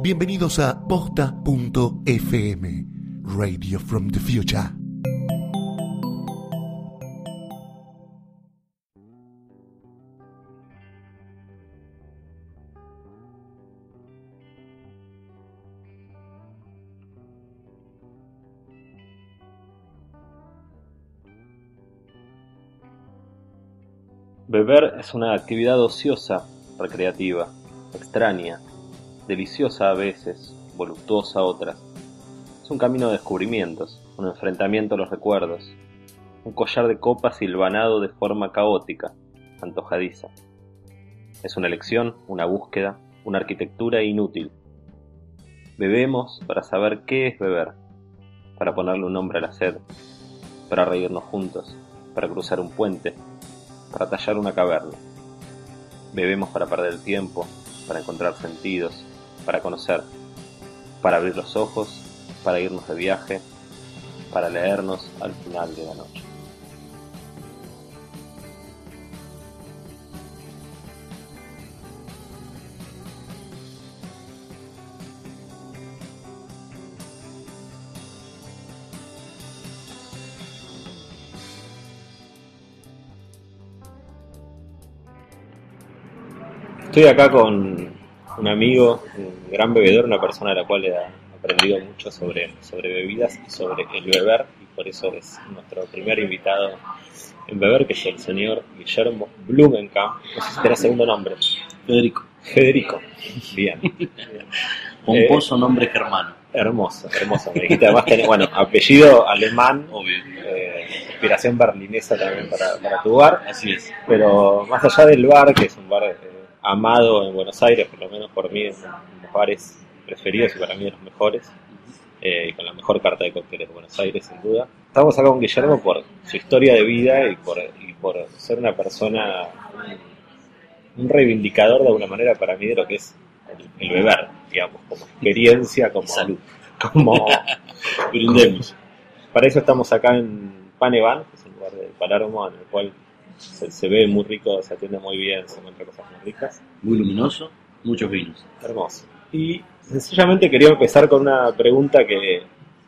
Bienvenidos a posta.fm, Radio from the Future. Beber es una actividad ociosa, recreativa, extraña, deliciosa a veces, voluptuosa otras. Es un camino de descubrimientos, un enfrentamiento a los recuerdos, un collar de copas silvanado de forma caótica, antojadiza. Es una elección, una búsqueda, una arquitectura inútil. Bebemos para saber qué es beber, para ponerle un nombre a la sed, para reírnos juntos, para cruzar un puente, para tallar una caverna. Bebemos para perder el tiempo, para encontrar sentidos, para conocer, para abrir los ojos, para irnos de viaje, para leernos al final de la noche. Estoy acá con un amigo, un gran bebedor, una persona de la cual he aprendido mucho sobre, sobre bebidas y sobre el beber, y por eso es nuestro primer invitado en beber, que es el señor Guillermo Blumenkamp. No sé si tiene segundo nombre. Federico. Federico. Bien. Pomposo nombre germano. Hermoso, hermoso. Me dijiste además tener, bueno, apellido alemán, Obvio. eh, inspiración berlinesa también para, para tu bar. Así es. Pero más allá del bar, que es un bar eh, amado en Buenos Aires, por lo menos por mí, es uno de los bares preferidos y para mí de los mejores, eh, y con la mejor carta de cócteles de Buenos Aires, sin duda. Estamos acá con Guillermo por su historia de vida y por, y por ser una persona, un, un reivindicador de alguna manera para mí de lo que es el, el beber, digamos, como experiencia, como Salud. como Brindemos. para eso estamos acá en Panevan, que es un lugar de Palermo en el cual se, se ve muy rico, se atiende muy bien, se encuentran cosas muy ricas. Muy luminoso, muchos vinos. Hermoso. Y sencillamente quería empezar con una pregunta que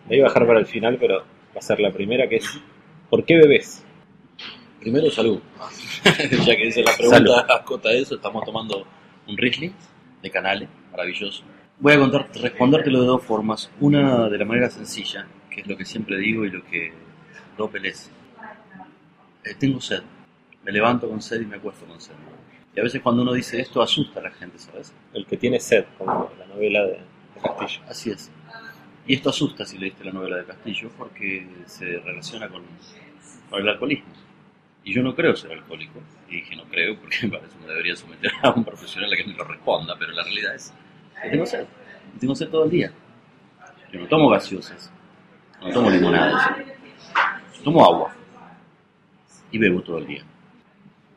me iba a dejar para el final, pero va a ser la primera, que es ¿por qué bebés? Primero, salud. ya que dice la pregunta, acota eso, estamos tomando un Riesling de Canale, maravilloso. Voy a contar, respondértelo de dos formas. Una de la manera sencilla, que es lo que siempre digo y lo que Doppel es. Eh, tengo sed. Me levanto con sed y me acuesto con sed. Y a veces cuando uno dice esto asusta a la gente, ¿sabes? El que tiene sed, como la novela de, de Castillo. Así es. Y esto asusta si leíste la novela de Castillo porque se relaciona con, con el alcoholismo. Y yo no creo ser alcohólico. Y dije no creo porque para eso me debería someter a un profesional a que me lo responda. Pero la realidad es que tengo sed. Tengo sed todo el día. Yo no tomo gaseosas. No tomo limonadas. Tomo agua. Y bebo todo el día.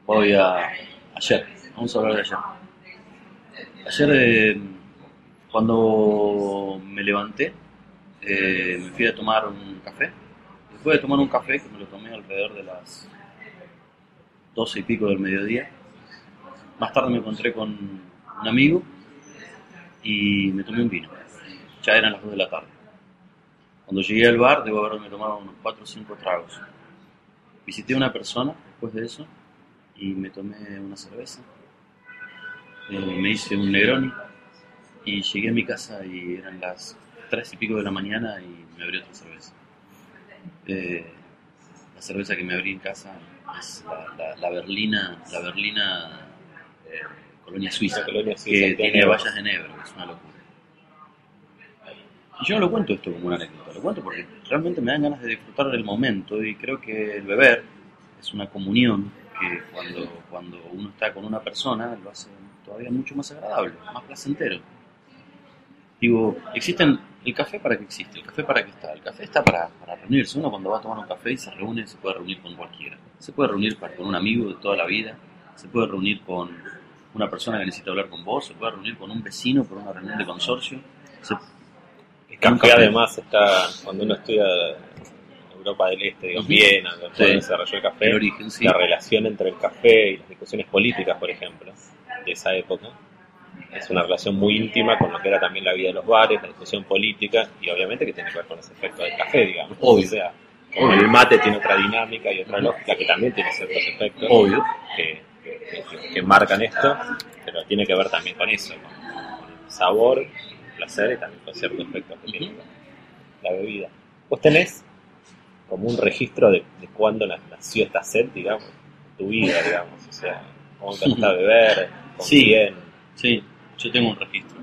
Voy a... Ayer. Vamos a hablar de ayer. Ayer, eh, cuando me levanté, eh, me fui a tomar un café. Después de tomar un café, que me lo tomé alrededor de las doce y pico del mediodía, más tarde me encontré con un amigo y me tomé un vino. Ya eran las dos de la tarde. Cuando llegué al bar, debo haberme tomado unos cuatro o cinco tragos. Visité a una persona después de eso y me tomé una cerveza. Eh, me hice un Negroni y llegué a mi casa y eran las tres y pico de la mañana y me abrí otra cerveza. Eh, la cerveza que me abrí en casa es la, la- la berlina, la berlina eh, colonia suiza, La colonia suiza que tiene tiene- vallas de negro, que es una locura. Y yo no lo cuento esto como una anécdota, lo cuento porque realmente me dan ganas de disfrutar del momento y creo que el beber es una comunión que cuando, cuando uno está con una persona lo hace todavía mucho más agradable, más placentero. Digo, existen el café para qué existe, el café para qué está, el café está para, para reunirse. Uno cuando va a tomar un café y se reúne, se puede reunir con cualquiera. Se puede reunir para- con un amigo de toda la vida, se puede reunir con una persona que necesita hablar con vos, se puede reunir con un vecino por una reunión de consorcio. Se- El un café además está, cuando uno estudia Europa del Este, digo, Ujú. Viena, donde Sí. se desarrolló el café, El origen, sí. la relación entre el café y las discusiones políticas, por ejemplo, de esa época, es una relación muy íntima con lo que era también la vida de los bares, la discusión política, y obviamente que tiene que ver con los efectos del café, digamos. Obvio. O sea, como el mate tiene otra dinámica y otra lógica que también tiene ciertos efectos Obvio. que, que- que- marcan esto, pero tiene que ver también con eso, con, con el sabor, placer y también con ciertos efectos que tiene la bebida. Vos tenés como un registro de, de cuándo na- nació esta sed, digamos, tu vida, digamos, o sea, cómo te gusta beber, con Sí. quién. Sí, yo tengo un registro.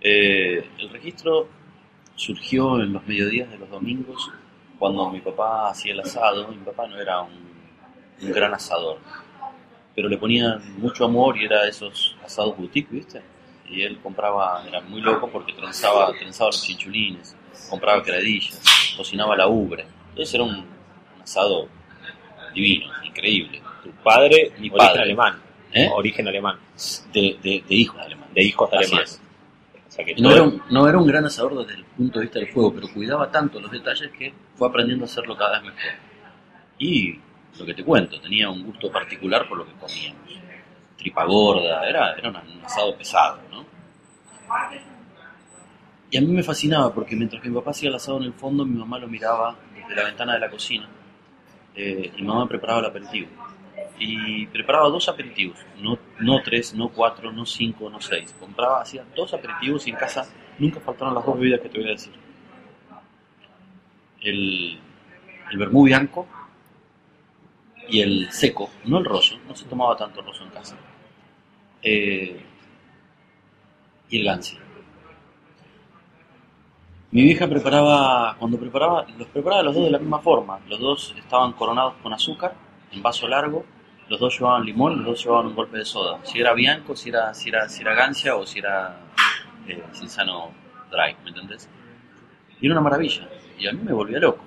Eh, el registro surgió en los mediodías de los domingos cuando mi papá hacía el asado. Mi papá no era un, un gran asador, pero le ponían mucho amor y era esos asados boutique, ¿viste? Y él compraba, era muy loco porque trenzaba, trenzaba los chinchulines, compraba queradillas, cocinaba la ubre. Entonces era un, un asado divino, increíble. Tu padre, Mi origen padre. alemán, ¿Eh? origen alemán, De, de, de hijos alemanes. de hijos alemanes. es. O sea que Y no era, un, no era un gran asador desde el punto de vista del fuego, pero cuidaba tanto los detalles que fue aprendiendo a hacerlo cada vez mejor. Y lo que te cuento, tenía un gusto particular por lo que comíamos. Tripa gorda, era, era un asado pesado, ¿no? Y a mí me fascinaba porque mientras que mi papá hacía el asado en el fondo, mi mamá lo miraba desde la ventana de la cocina eh, y mamá preparaba el aperitivo. Y preparaba dos aperitivos, no, no tres, no cuatro, no cinco, no seis. Compraba, hacía dos aperitivos y en casa nunca faltaron las dos bebidas que te voy a decir. El, el vermú bianco y el seco, no el rosso, no se tomaba tanto rosso en casa. Eh, y el gansi. Mi vieja preparaba, cuando preparaba, los preparaba los dos de la misma forma. Los dos estaban coronados con azúcar, en vaso largo. Los dos llevaban limón, los dos llevaban un golpe de soda. Si era bianco, si era, si era, si era gancia o si era eh, cinzano dry, ¿me entendés? Y era una maravilla. Y a mí me volvía loco.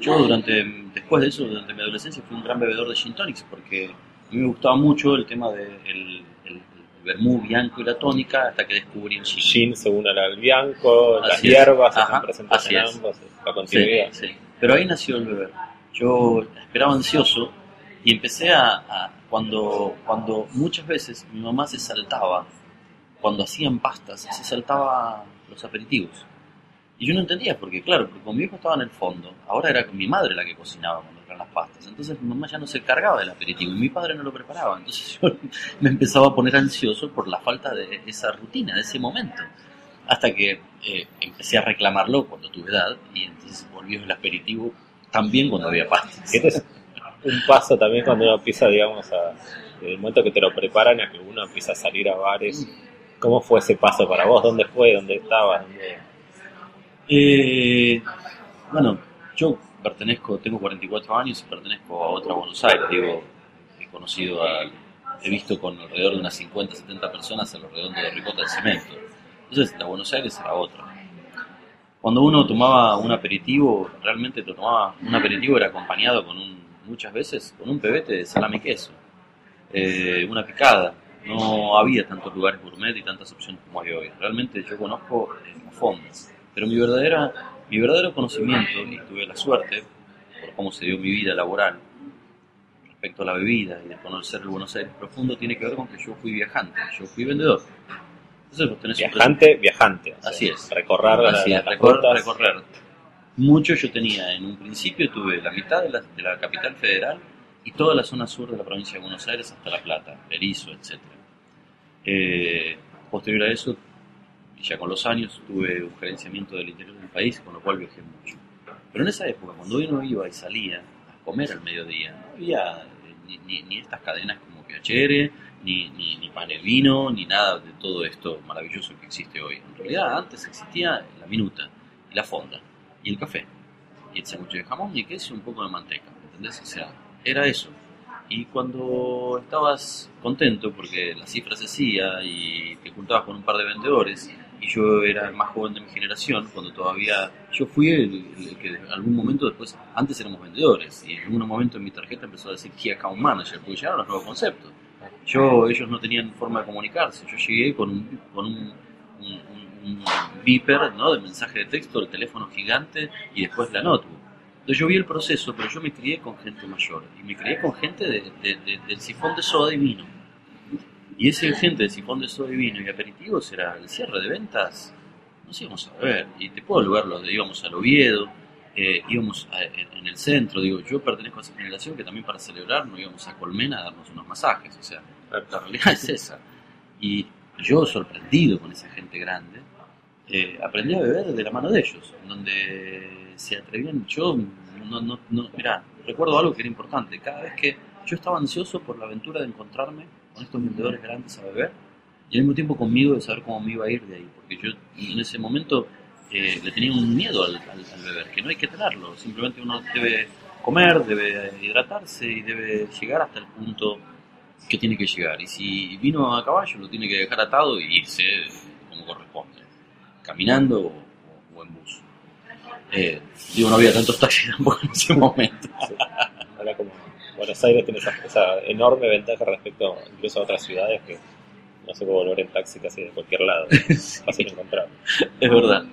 Yo durante, después de eso, durante mi adolescencia, fui un gran bebedor de gin porque a mí me gustaba mucho el tema del el, el, el vermú bianco y la tónica hasta que descubrí el gin. Gin según el bianco, las Así es. hierbas Ajá, están presentes así en es. ambos, la continuidad. Sí, sí. Pero ahí nació el beber. Yo esperaba ansioso y empecé a, a- cuando, cuando muchas veces mi mamá se saltaba, cuando hacían pastas, se saltaba los aperitivos. Y yo no entendía, porque claro, porque con mi hijo estaba en el fondo, ahora era con mi madre la que cocinaba cuando las pastas. Entonces mi mamá ya no se cargaba del aperitivo y mi padre no lo preparaba. Entonces yo me empezaba a poner ansioso por la falta de esa rutina, de ese momento. Hasta que eh, empecé a reclamarlo cuando tuve edad y entonces volvió el aperitivo también cuando había pastas. Este es un paso también cuando uno empieza, digamos, a, desde el momento que te lo preparan a que uno empieza a salir a bares. ¿Cómo fue ese paso para vos? ¿Dónde fue? ¿Dónde estabas? ¿Dónde- Eh, bueno, yo pertenezco, tengo 44 años y pertenezco a otra Buenos Aires. Digo, he conocido, he visto con alrededor de unas 50, 70 personas a lo redondo de Ricota del Cemento. Entonces, la Buenos Aires era otra. Cuando uno tomaba un aperitivo, realmente tomaba, un aperitivo era acompañado con muchas veces con un pebete de salame y queso, eh, una picada. No había tantos lugares gourmet y tantas opciones como hay hoy. Realmente yo conozco eh, a. Pero mi, verdadera, mi verdadero conocimiento, y tuve la suerte, por cómo se dio mi vida laboral, respecto a la bebida y de conocer el Buenos Aires profundo, tiene que ver con que yo fui viajante, yo fui vendedor. Entonces vos tenés un Viajante, viajante. o sea, Así es. Recorrer Así es, recorrer, recorrer. Mucho yo tenía, en un principio tuve la mitad de la, de la capital federal y toda la zona sur de la provincia de Buenos Aires hasta La Plata, Berizo, etc. Eh, posterior a eso, y ya con los años, tuve un gerenciamiento del interior del país, con lo cual viajé mucho. Pero en esa época, cuando uno iba y salía a comer al mediodía, no había ni, ni- ni estas cadenas como Piacere, ni, ni, ni Panelvino, ni nada de todo esto maravilloso que existe hoy. En realidad, antes existía la minuta, y la fonda, y el café, y el sándwich de jamón y queso y un poco de manteca, ¿entendés? O sea, era eso. Y cuando estabas contento porque la cifra se hacía y te juntabas con un par de vendedores, y yo era el más joven de mi generación, cuando todavía yo fui el, que algún momento después, antes éramos vendedores, y en algún momento en mi tarjeta empezó a decir Key Account Manager, porque llegaron los nuevos conceptos. Yo, ellos no tenían forma de comunicarse, yo llegué con un, con un, un, ¿no? de mensaje de texto, el teléfono gigante y después la notebook. Entonces yo vi el proceso, pero yo me crié con gente mayor y me crié con gente de- de- de- del sifón de soda y vino. Y ese gente del sifón de soda y vino y aperitivos era el cierre de ventas, nos íbamos a beber. Y te puedo verlo, íbamos al Oviedo, eh, íbamos a- en, en el centro, digo, yo pertenezco a esa generación que también para celebrar nos íbamos a Colmena a darnos unos masajes, o sea, la realidad es esa. Y yo sorprendido con esa gente grande, eh, aprendí a beber de la mano de ellos, en donde se atrevían, yo no, no, no, mirá, recuerdo algo que era importante, cada vez que yo estaba ansioso por la aventura de encontrarme con estos vendedores grandes a beber, y al mismo tiempo conmigo de saber cómo me iba a ir de ahí, porque yo en ese momento eh, le tenía un miedo al, al- al beber, que no hay que tenerlo, simplemente uno debe comer, debe hidratarse y debe llegar hasta el punto que tiene que llegar. Y si vino a caballo, lo tiene que dejar atado y irse como corresponde, caminando o, o en bus. Eh, digo, no había tantos taxis tampoco en ese momento. Ahora como Buenos Aires tiene esa, esa enorme ventaja respecto incluso a otras ciudades que no se puede volver en taxi casi de cualquier lado. Fácil encontrar. es verdad.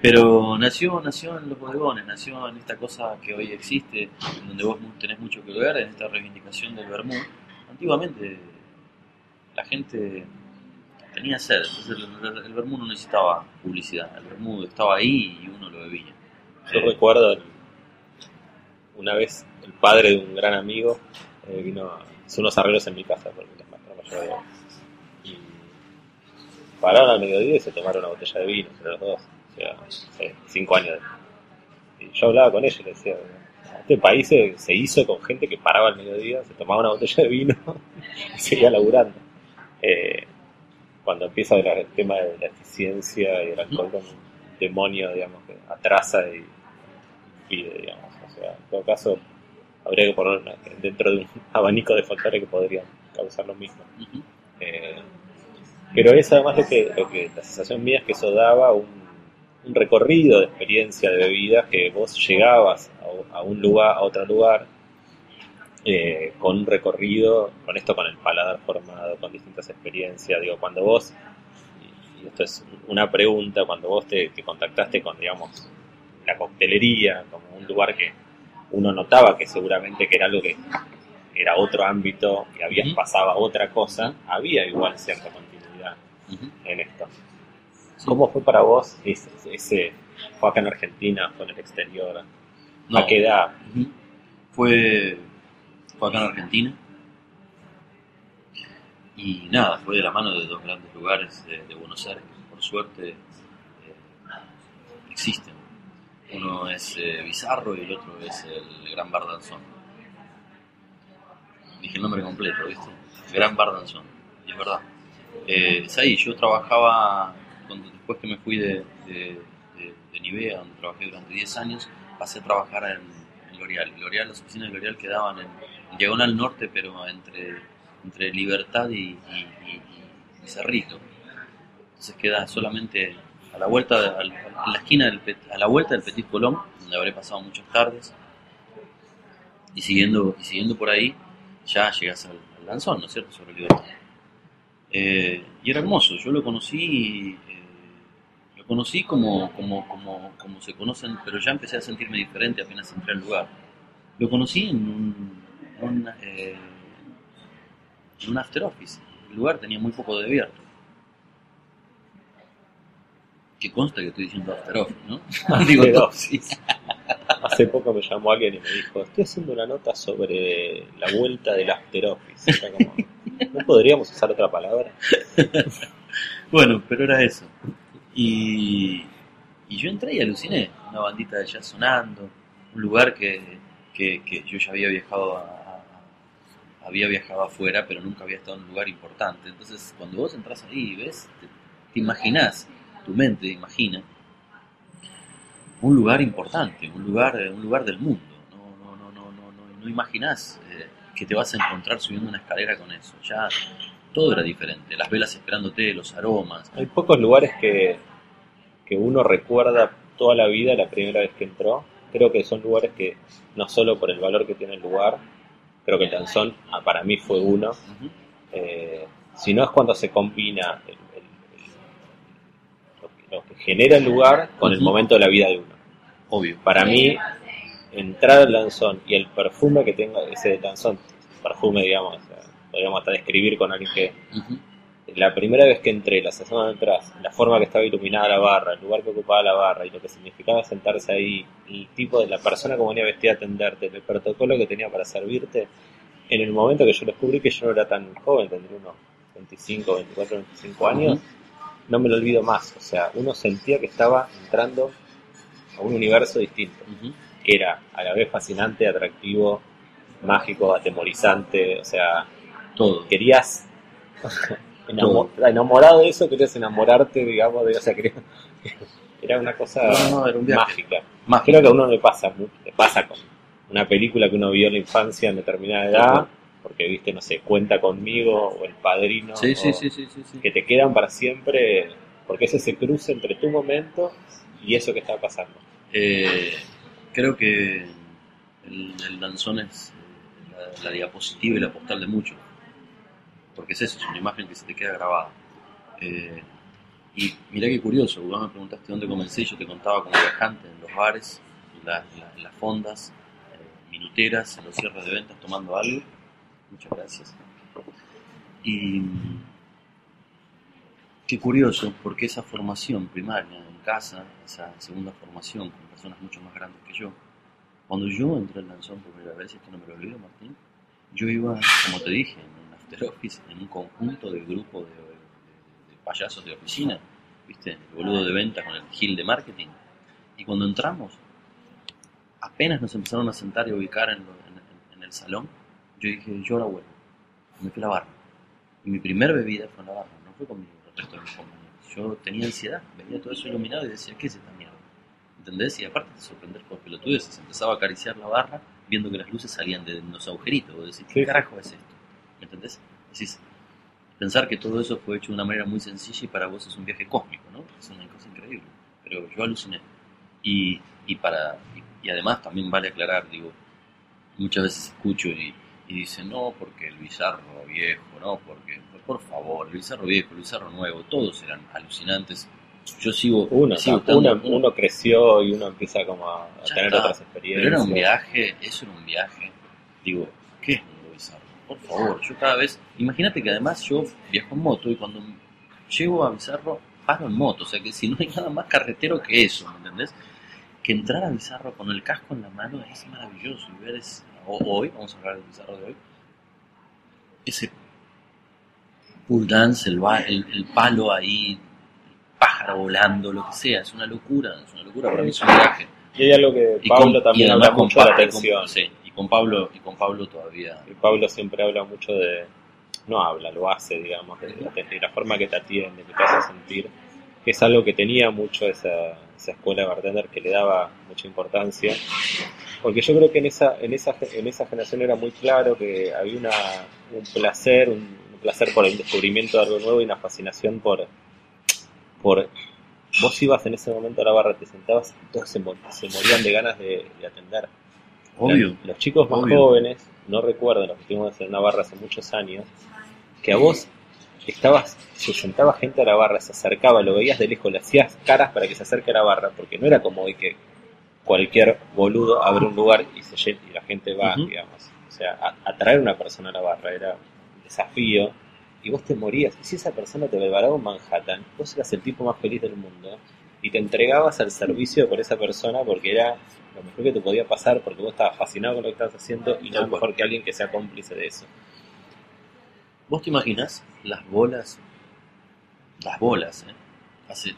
Pero nació, nació en los bodegones, nació en esta cosa que hoy existe, en donde vos tenés mucho que ver, en esta reivindicación del vermú. Antiguamente la gente tenía sed, entonces el, el, vermú no necesitaba publicidad, el vermú estaba ahí y uno lo bebía. Yo Eh, recuerdo una vez el padre de un gran amigo eh, vino a unos arreglos en mi casa porque la y pararon al mediodía y se tomaron una botella de vino entre los dos, o sea, cinco años. Y yo hablaba con ella y le decía, este país se, hizo con gente que paraba al mediodía, se tomaba una botella de vino y seguía laburando. Eh, cuando empieza el, tema de la eficiencia y el alcohol como un demonio, digamos, que atrasa y impide, digamos. O sea, en todo caso, habría que poner una- dentro de un abanico de factores que podrían causar lo mismo. Eh, pero es además lo que, lo que la sensación mía es que eso daba un, un recorrido de experiencia de bebidas que vos llegabas a, a un lugar, a otro lugar, eh, con un recorrido, con esto, con el paladar formado, con distintas experiencias. Digo, cuando vos, y- y esto es una pregunta, cuando vos te, te contactaste con, digamos, la coctelería, como un lugar que uno notaba que seguramente que era algo que era otro ámbito y había pasaba otra cosa, había igual cierta continuidad en esto. ¿Cómo fue para vos ese, ese fue acá en Argentina, fue en el exterior? No. ¿A qué edad? Ujú. Fue, fue acá en Argentina. Y nada, fue de la mano de dos grandes lugares de, de Buenos Aires que por suerte eh, existen. Uno es eh, Bizarro y el otro es el Gran Bar Danzón. Dije el nombre completo, ¿viste? Gran Bar Danzón. Y es verdad. Eh, es ahí, yo trabajaba, cuando, después que me fui de, de, Nivea, donde trabajé durante 10 años, pasé a trabajar en, en L'Oreal. L'Oreal, las oficinas de L'Oreal quedaban en, en Diagonal Norte, pero entre, entre Libertad y Cerrito. Entonces queda solamente a la vuelta, a la esquina, del, a la vuelta del Petit Colón, donde habré pasado muchas tardes. Y siguiendo, y siguiendo por ahí, ya llegas al, al Lanzón, ¿no es cierto?, sobre Libertad. Eh, y era hermoso, yo lo conocí, eh, lo conocí como, como, como, como se conocen, pero ya empecé a sentirme diferente apenas entré al lugar. Lo conocí en un, un, eh, en un after office. El lugar tenía muy poco de abierto. Que consta que estoy diciendo after office, ¿no? Digo, office. sí. Hace poco me llamó alguien y me dijo, estoy haciendo una nota sobre la vuelta del after office. Era como, ¿No podríamos usar otra palabra? Bueno, pero era eso. Y, y yo entré y aluciné. Una bandita de jazz sonando, un lugar que, que, que yo ya había viajado a- había viajado afuera, pero nunca había estado en un lugar importante. Entonces, cuando vos entras ahí y ves, te, te imaginás, tu mente imagina un lugar importante, un lugar, un lugar del mundo. No, no, no, no, no, no, no imaginás eh, que te vas a encontrar subiendo una escalera con eso. Ya todo era diferente, las velas esperándote, los aromas. Hay pocos lugares que, que uno recuerda toda la vida la primera vez que entró. Creo que son lugares que, no solo por el valor que tiene el lugar, creo que el Danzón ah, para mí fue uno, Ujú. eh, sino es cuando se combina el- lo, que, genera el lugar con el momento de la vida de uno. Obvio. Para mí, entrar al danzón y el perfume que tenga ese danzón, perfume, digamos, o sea, podríamos hasta describir con alguien que la primera vez que entré, la semana atrás, la forma que estaba iluminada la barra, el lugar que ocupaba la barra y lo que significaba sentarse ahí, el tipo de la persona como venía vestida a atenderte, el protocolo que tenía para servirte, en el momento que yo descubrí que yo no era tan joven, tendría unos 25, 24, 25 años, no me lo olvido más. O sea, uno sentía que estaba entrando a un universo distinto, que era a la vez fascinante, atractivo, mágico, atemorizante, o sea, Todo. querías enamo- enamorado de eso, querías enamorarte, digamos, de, o sea, querías- era una cosa No, no, era un viaje. mágica. Creo que a uno le pasa, le pasa con una película que uno vio en la infancia en determinada edad, porque viste, no sé, cuenta conmigo o el padrino, Sí, sí, sí, sí, sí, sí. que te quedan para siempre, porque es ese cruce entre tu momento y eso que está pasando. Eh, creo que el, el danzón es eh, la, la diapositiva y la postal de mucho. Porque es eso, es una imagen que se te queda grabada. Eh, y mirá qué curioso, vos me preguntaste dónde comencé yo te contaba como viajante en los bares, en la- en la- en las fondas, eh, minuteras, en los cierres de ventas tomando algo. Muchas gracias. Y qué curioso, porque esa formación primaria en casa, esa segunda formación con personas mucho más grandes que yo, cuando yo entré en Lanzón por primera vez, esto no me lo olvido, Martín, yo iba, como te dije, en un after office, en un conjunto de grupo de, payasos de oficina, ¿viste? El boludo de venta con el gil de marketing. Y cuando entramos, apenas nos empezaron a sentar y ubicar en el salón, yo dije, yo ahora vuelvo. Me fui a la barra. Y mi primer bebida fue en la barra, no fue con mi- resto de mis compañeros. Yo tenía ansiedad, veía todo eso iluminado y decía, ¿qué es esta mierda? ¿Entendés? Y aparte de sorprender por pelotudeces, empezaba a acariciar la barra viendo que las luces salían de unos agujeritos. Vos decís, ¿qué Sí. carajo es esto? ¿Me entendés? Decís, pensar que todo eso fue hecho de una manera muy sencilla y para vos es un viaje cósmico, ¿no? Es una cosa increíble. Pero yo aluciné. Y, y para y, y además también vale aclarar, digo, muchas veces escucho y, y dicen, no, porque el bizarro viejo, no, porque, por favor, el bizarro viejo, el bizarro nuevo, todos eran alucinantes. Yo sigo, Uno, sigo uno, creció y uno empieza como a, Ya tener está. otras Pero experiencias. era un viaje, eso era un viaje. Digo, ¿qué es Mundo Bizarro? Por favor, yo cada vez. Imagínate que además yo viajo en moto y cuando llego a Bizarro paro en moto. O sea que si no hay nada más carretero que eso, ¿me entendés? Que entrar a Bizarro con el casco en la mano es maravilloso. Y ver es, o- hoy, vamos a hablar del Bizarro de hoy, ese pool dance, el, el, el palo ahí, el pájaro volando, lo que sea, es una locura. Es una locura, para mí es un viaje. Y hay algo que Pablo con- también y habla mucho de la Pa- y con- tensión. sí, y con Pablo, y con Pablo todavía. Y Pablo siempre habla mucho de. No habla, lo hace, digamos, de la, de la forma que te atiende, que te hace sentir. Que es algo que tenía mucho esa, esa escuela de bartender que le daba mucha importancia. Porque yo creo que en esa, en esa, en esa generación era muy claro que había una, un placer, un, un placer por el descubrimiento de algo nuevo y una fascinación por, por vos ibas en ese momento a la barra, te sentabas y todos se, se morían de ganas de, de atender. Obvio. Los, los chicos más Obvio. jóvenes no recuerdan lo que estuvimos en una barra hace muchos años, que a vos estabas, se sentaba gente a la barra, se acercaba, lo veías de lejos, le hacías caras para que se acerque a la barra, porque no era como hoy que cualquier boludo abre un lugar y se y la gente va, digamos. O sea, atraer a una persona a la barra era un desafío y vos te morías. Y si esa persona te preparaba un Manhattan, vos eras el tipo más feliz del mundo y te entregabas al servicio por esa persona porque era lo mejor que te podía pasar porque vos estabas fascinado con lo que estabas haciendo y no mejor que alguien que sea cómplice de eso. ¿Vos te imaginas las bolas? Las bolas, ¿eh? Hace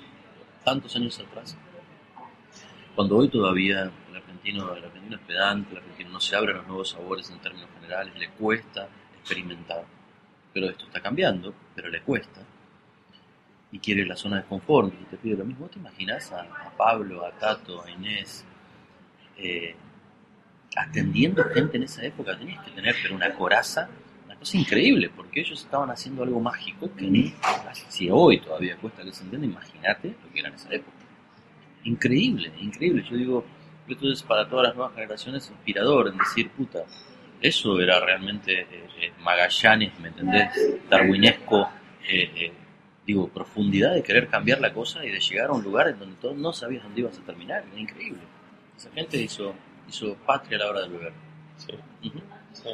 tantos años atrás. Cuando hoy todavía el argentino, el argentino es pedante, el argentino no se abre a los nuevos sabores en términos generales, le cuesta experimentar. Pero esto está cambiando, pero le cuesta. Y quiere la zona de confort y te pide lo mismo. ¿Vos te imaginas a, Pablo, a Tato, a Inés, eh, atendiendo gente en esa época tenías que tener pero una coraza, una cosa increíble, porque ellos estaban haciendo algo mágico que si hoy todavía cuesta que se entienda, imagínate lo que era en esa época. Increíble, increíble. Yo digo, esto es para todas las nuevas generaciones inspirador en decir, puta, eso era realmente eh, eh, Magallanes, ¿me entendés? Darwinesco, eh, eh, digo, profundidad de querer cambiar la cosa y de llegar a un lugar en donde todos no sabías dónde ibas a terminar, era increíble. Esa gente hizo, hizo patria a la hora de beber. Sí. Sí.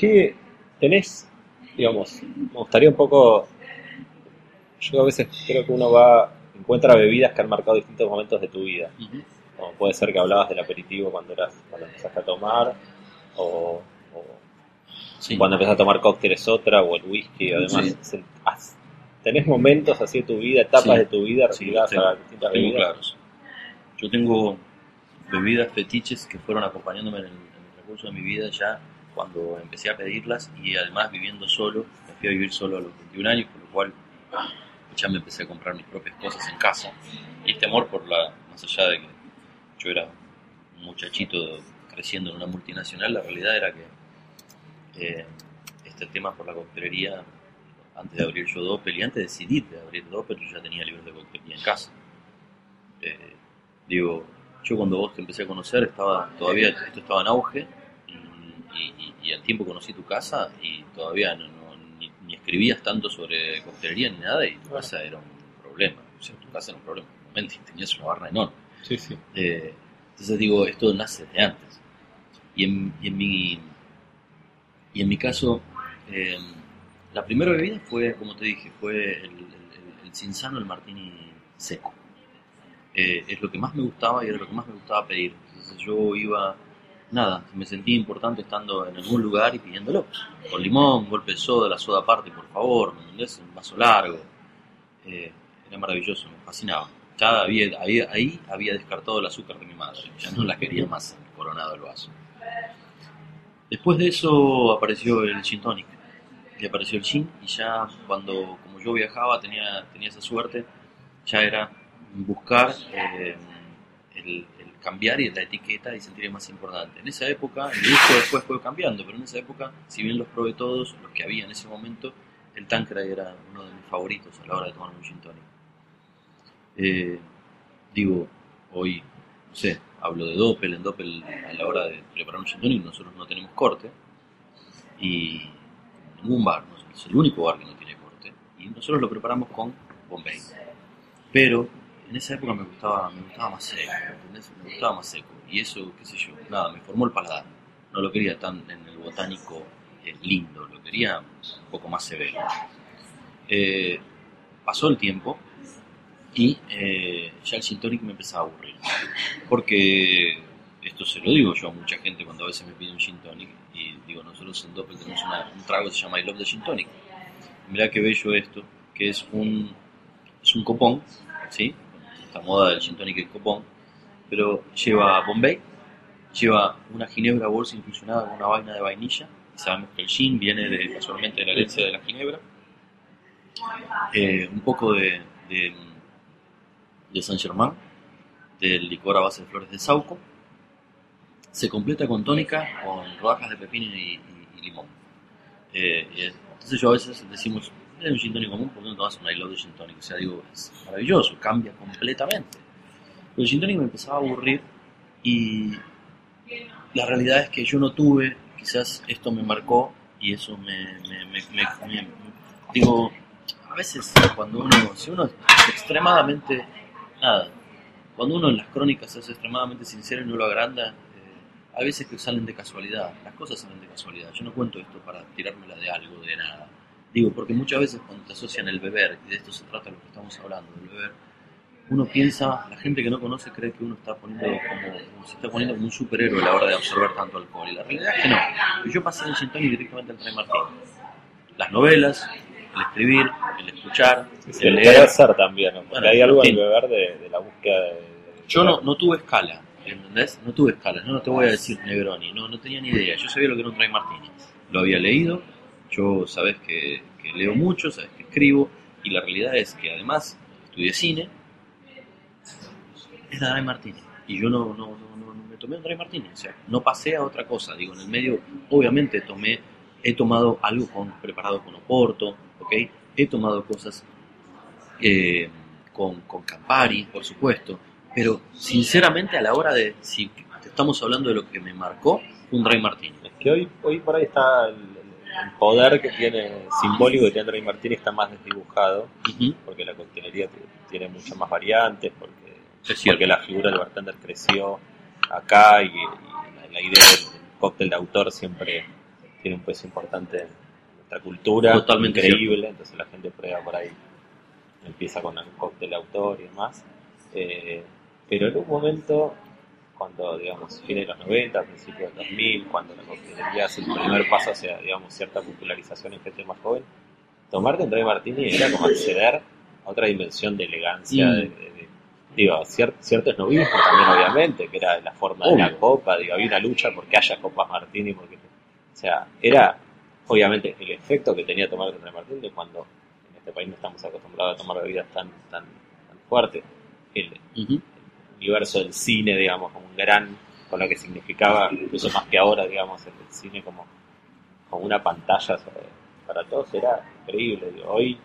¿Qué tenés, digamos, me gustaría un poco, yo a veces creo que uno va, encuentra bebidas que han marcado distintos momentos de tu vida. Como puede ser que hablabas del aperitivo cuando eras, cuando empezaste a tomar, o, o Sí. cuando empezaste a tomar cócteles otra, o el whisky, además. Sí. ¿Tenés momentos así de tu vida, etapas Sí. de tu vida relacionadas a distintas tengo bebidas? claros. Yo tengo bebidas fetiches que fueron acompañándome en el, en el recurso de mi vida ya cuando empecé a pedirlas y además viviendo solo, me fui a vivir solo a los 21 años, por lo cual ya me empecé a comprar mis propias cosas en casa. Y este amor por la, más allá de que yo era un muchachito creciendo en una multinacional, la realidad era que eh, este tema por la coctelería, antes de abrir yo Doppel y antes de decidir de abrir Doppel, yo ya tenía libros de coctelería en casa. Eh, digo, yo cuando vos te empecé a conocer, estaba todavía esto estaba en auge y, y- al tiempo conocí tu casa y todavía no, no- ni, ni escribías tanto sobre coctelería ni nada y tu casa era un problema. O sea, tu casa era un problema. Y tenías una barra enorme. Sí, sí. Eh, entonces digo, esto nace de antes. Y en, y en mi y en mi caso, eh, la primera bebida fue, como te dije, fue el, el, el, el Cinzano, el martini seco. Eh, es lo que más me gustaba y era lo que más me gustaba pedir. Entonces yo iba, nada, me sentía importante estando en algún lugar y pidiéndolo. Con limón, golpe de soda, la soda aparte, por favor, ¿me entendés? Un vaso largo. Eh, era maravilloso, me fascinaba. Ya había, ahí, había descartado el azúcar de mi madre, ya no la quería más coronado el vaso. Después de eso apareció el gin tonic, y apareció el gin, y ya cuando, como yo viajaba, tenía, tenía esa suerte, ya era buscar eh, el cambiar y la etiqueta y sentir más importante. En esa época, el gusto después fue cambiando, pero en esa época, si bien los probé todos, los que había en ese momento, el Tanqueray era uno de mis favoritos a la hora de tomar un gin tonic. Eh, digo, hoy, no sé, hablo de Doppel, en Doppel a la hora de preparar un gin tonic nosotros no tenemos corte y ningún bar, ¿no? es el único bar que no tiene corte y nosotros lo preparamos con Bombay. Pero en esa época me gustaba, me gustaba más seco. Me gustaba más seco y eso, qué sé yo, nada, me formó el paladar. No lo quería tan en el botánico eh, lindo, lo quería un poco más severo. Eh, pasó el tiempo y eh, ya el gin tonic me empezaba a aburrir. Porque esto se lo digo yo a mucha gente cuando a veces me pide un gin tonic y digo, nosotros en Doppel tenemos un trago que se llama I Love the Gin Tonic. Mirá qué bello esto, que es un, es un copón, ¿sí? Esta moda del gin tonic es copón, pero lleva Bombay, lleva una ginebra bolsa infusionada con una vaina de vainilla. y Sabemos que el gin viene de, casualmente de la herencia de la ginebra. Eh, un poco de, de, de Saint Germain, del licor a base de flores de sauco. Se completa con tónica, con rodajas de pepino y, y- y limón. Eh, y es- entonces yo a veces decimos, un gin común, ¿por qué no un I love the gin? O sea, digo, es maravilloso, cambia completamente. Pero el gin me empezaba a aburrir y la realidad es que yo no tuve, quizás esto me marcó y eso me, me- me- digo, a veces cuando uno, si uno es extremadamente, nada, cuando uno en las crónicas es extremadamente sincero y no lo agranda, eh, hay veces que salen de casualidad, las cosas salen de casualidad. Yo no cuento esto para tirármela de algo, de nada. Digo, porque muchas veces cuando te asocian el beber, y de esto se trata lo que estamos hablando, del beber, uno piensa, la gente que no conoce cree que uno está poniendo como, se está poniendo como un superhéroe a la hora de absorber tanto alcohol. Y la realidad es que no. Yo pasé del gin directamente al Trey Martín. Las novelas, el escribir, el escuchar, el leer. ser también, ¿no? Porque Bueno, hay algo en el beber de, de la búsqueda de... de- Yo no, no tuve escala, ¿entendés? No tuve escala, no te voy a decir Negroni, no, no tenía ni idea. Yo sabía lo que era un Dry Martini. Lo había leído, yo sabes que, leo mucho, sabes que escribo, y la realidad es que además estudié cine, era Dry Martini. y yo no, no, no, me tomé un dry martini, o sea, no pasé a otra cosa, digo, en el medio, obviamente tomé, he tomado algo con, preparado con Oporto, ¿ok? He tomado cosas eh, con, con Campari, por supuesto, pero sinceramente a la hora de, si estamos hablando de lo que me marcó, un dry martini. Es que hoy, hoy por ahí está el poder que tiene simbólico que tiene André Martínez está más desdibujado, porque la coctelería tiene muchas más variantes, porque, Es porque la figura del bartender creció acá y, y la, idea del cóctel de autor siempre tiene un peso importante en nuestra cultura, Totalmente increíble, entonces la gente prueba por ahí, empieza con un cóctel de autor y demás, Eh, pero en un momento cuando, digamos, fines de los 90, principios del 2000, cuando la coctelería hace el primer paso hacia, digamos, cierta popularización en gente más joven, tomarte un Dry Martini era como acceder a otra dimensión de elegancia, Mm. de, de- de- digo, cier- cierto esnovismo también, obviamente, que era la forma de la copa, digo, había una lucha porque haya copas Martini, porque, o sea, era, obviamente, el efecto que tenía tomar un Dry Martini de cuando en este país no estamos acostumbrados a tomar bebidas tan, tan, tan fuertes. El, Ujú. Universo del cine, digamos, como un gran, con lo que significaba, incluso más que ahora, digamos, el cine como, como una pantalla sobre- para todos, era increíble. digo, hoy,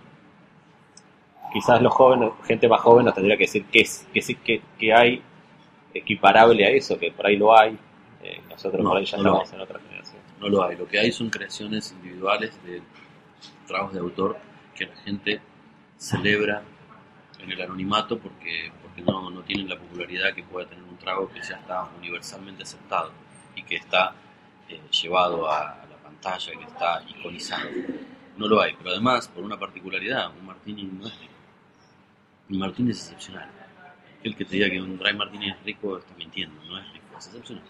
quizás los jóvenes, gente más joven nos tendría que decir qué es, qué, qué, qué hay equiparable a eso, que por ahí lo hay, eh, nosotros No, por ahí ya no lo estamos en otra generación. No lo hay. Lo que hay son creaciones individuales de tragos de autor que la gente celebra en el anonimato porque, porque no, no tienen la popularidad que puede tener un trago que ya está universalmente aceptado y que está eh, llevado a, la pantalla, que está iconizado. No lo hay. Pero además, por una particularidad, un martini no es rico. Un martini es excepcional. El que te diga que un dry martini es rico está mintiendo, no es rico, es excepcional.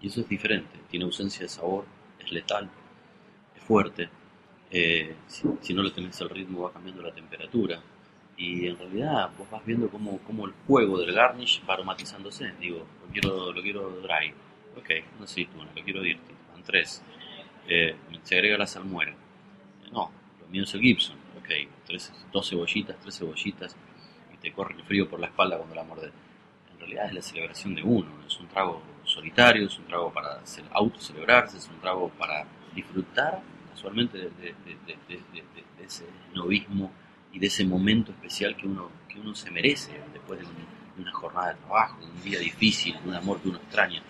Y eso es diferente, tiene ausencia de sabor, es letal, es fuerte. eh, si, si no le tenés el ritmo va cambiando la temperatura. Y en realidad vos vas viendo cómo, cómo el juego del garnish va aromatizándose. Digo, lo quiero, lo quiero dry. Ok, una aceituna, lo quiero dirty. Van tres. Eh, se agrega la salmuera. No, lo mío es el Gibson. Ok, tres, dos cebollitas, tres cebollitas. Y te corre el frío por la espalda cuando la mordes en realidad es la celebración de uno. Es un trago solitario, es un trago para ce- autocelebrarse, es un trago para disfrutar casualmente de- de- de- de ese novismo y de ese momento especial que uno, que uno se merece después de, un- de una jornada de trabajo, de un día difícil, de un amor que uno extraña.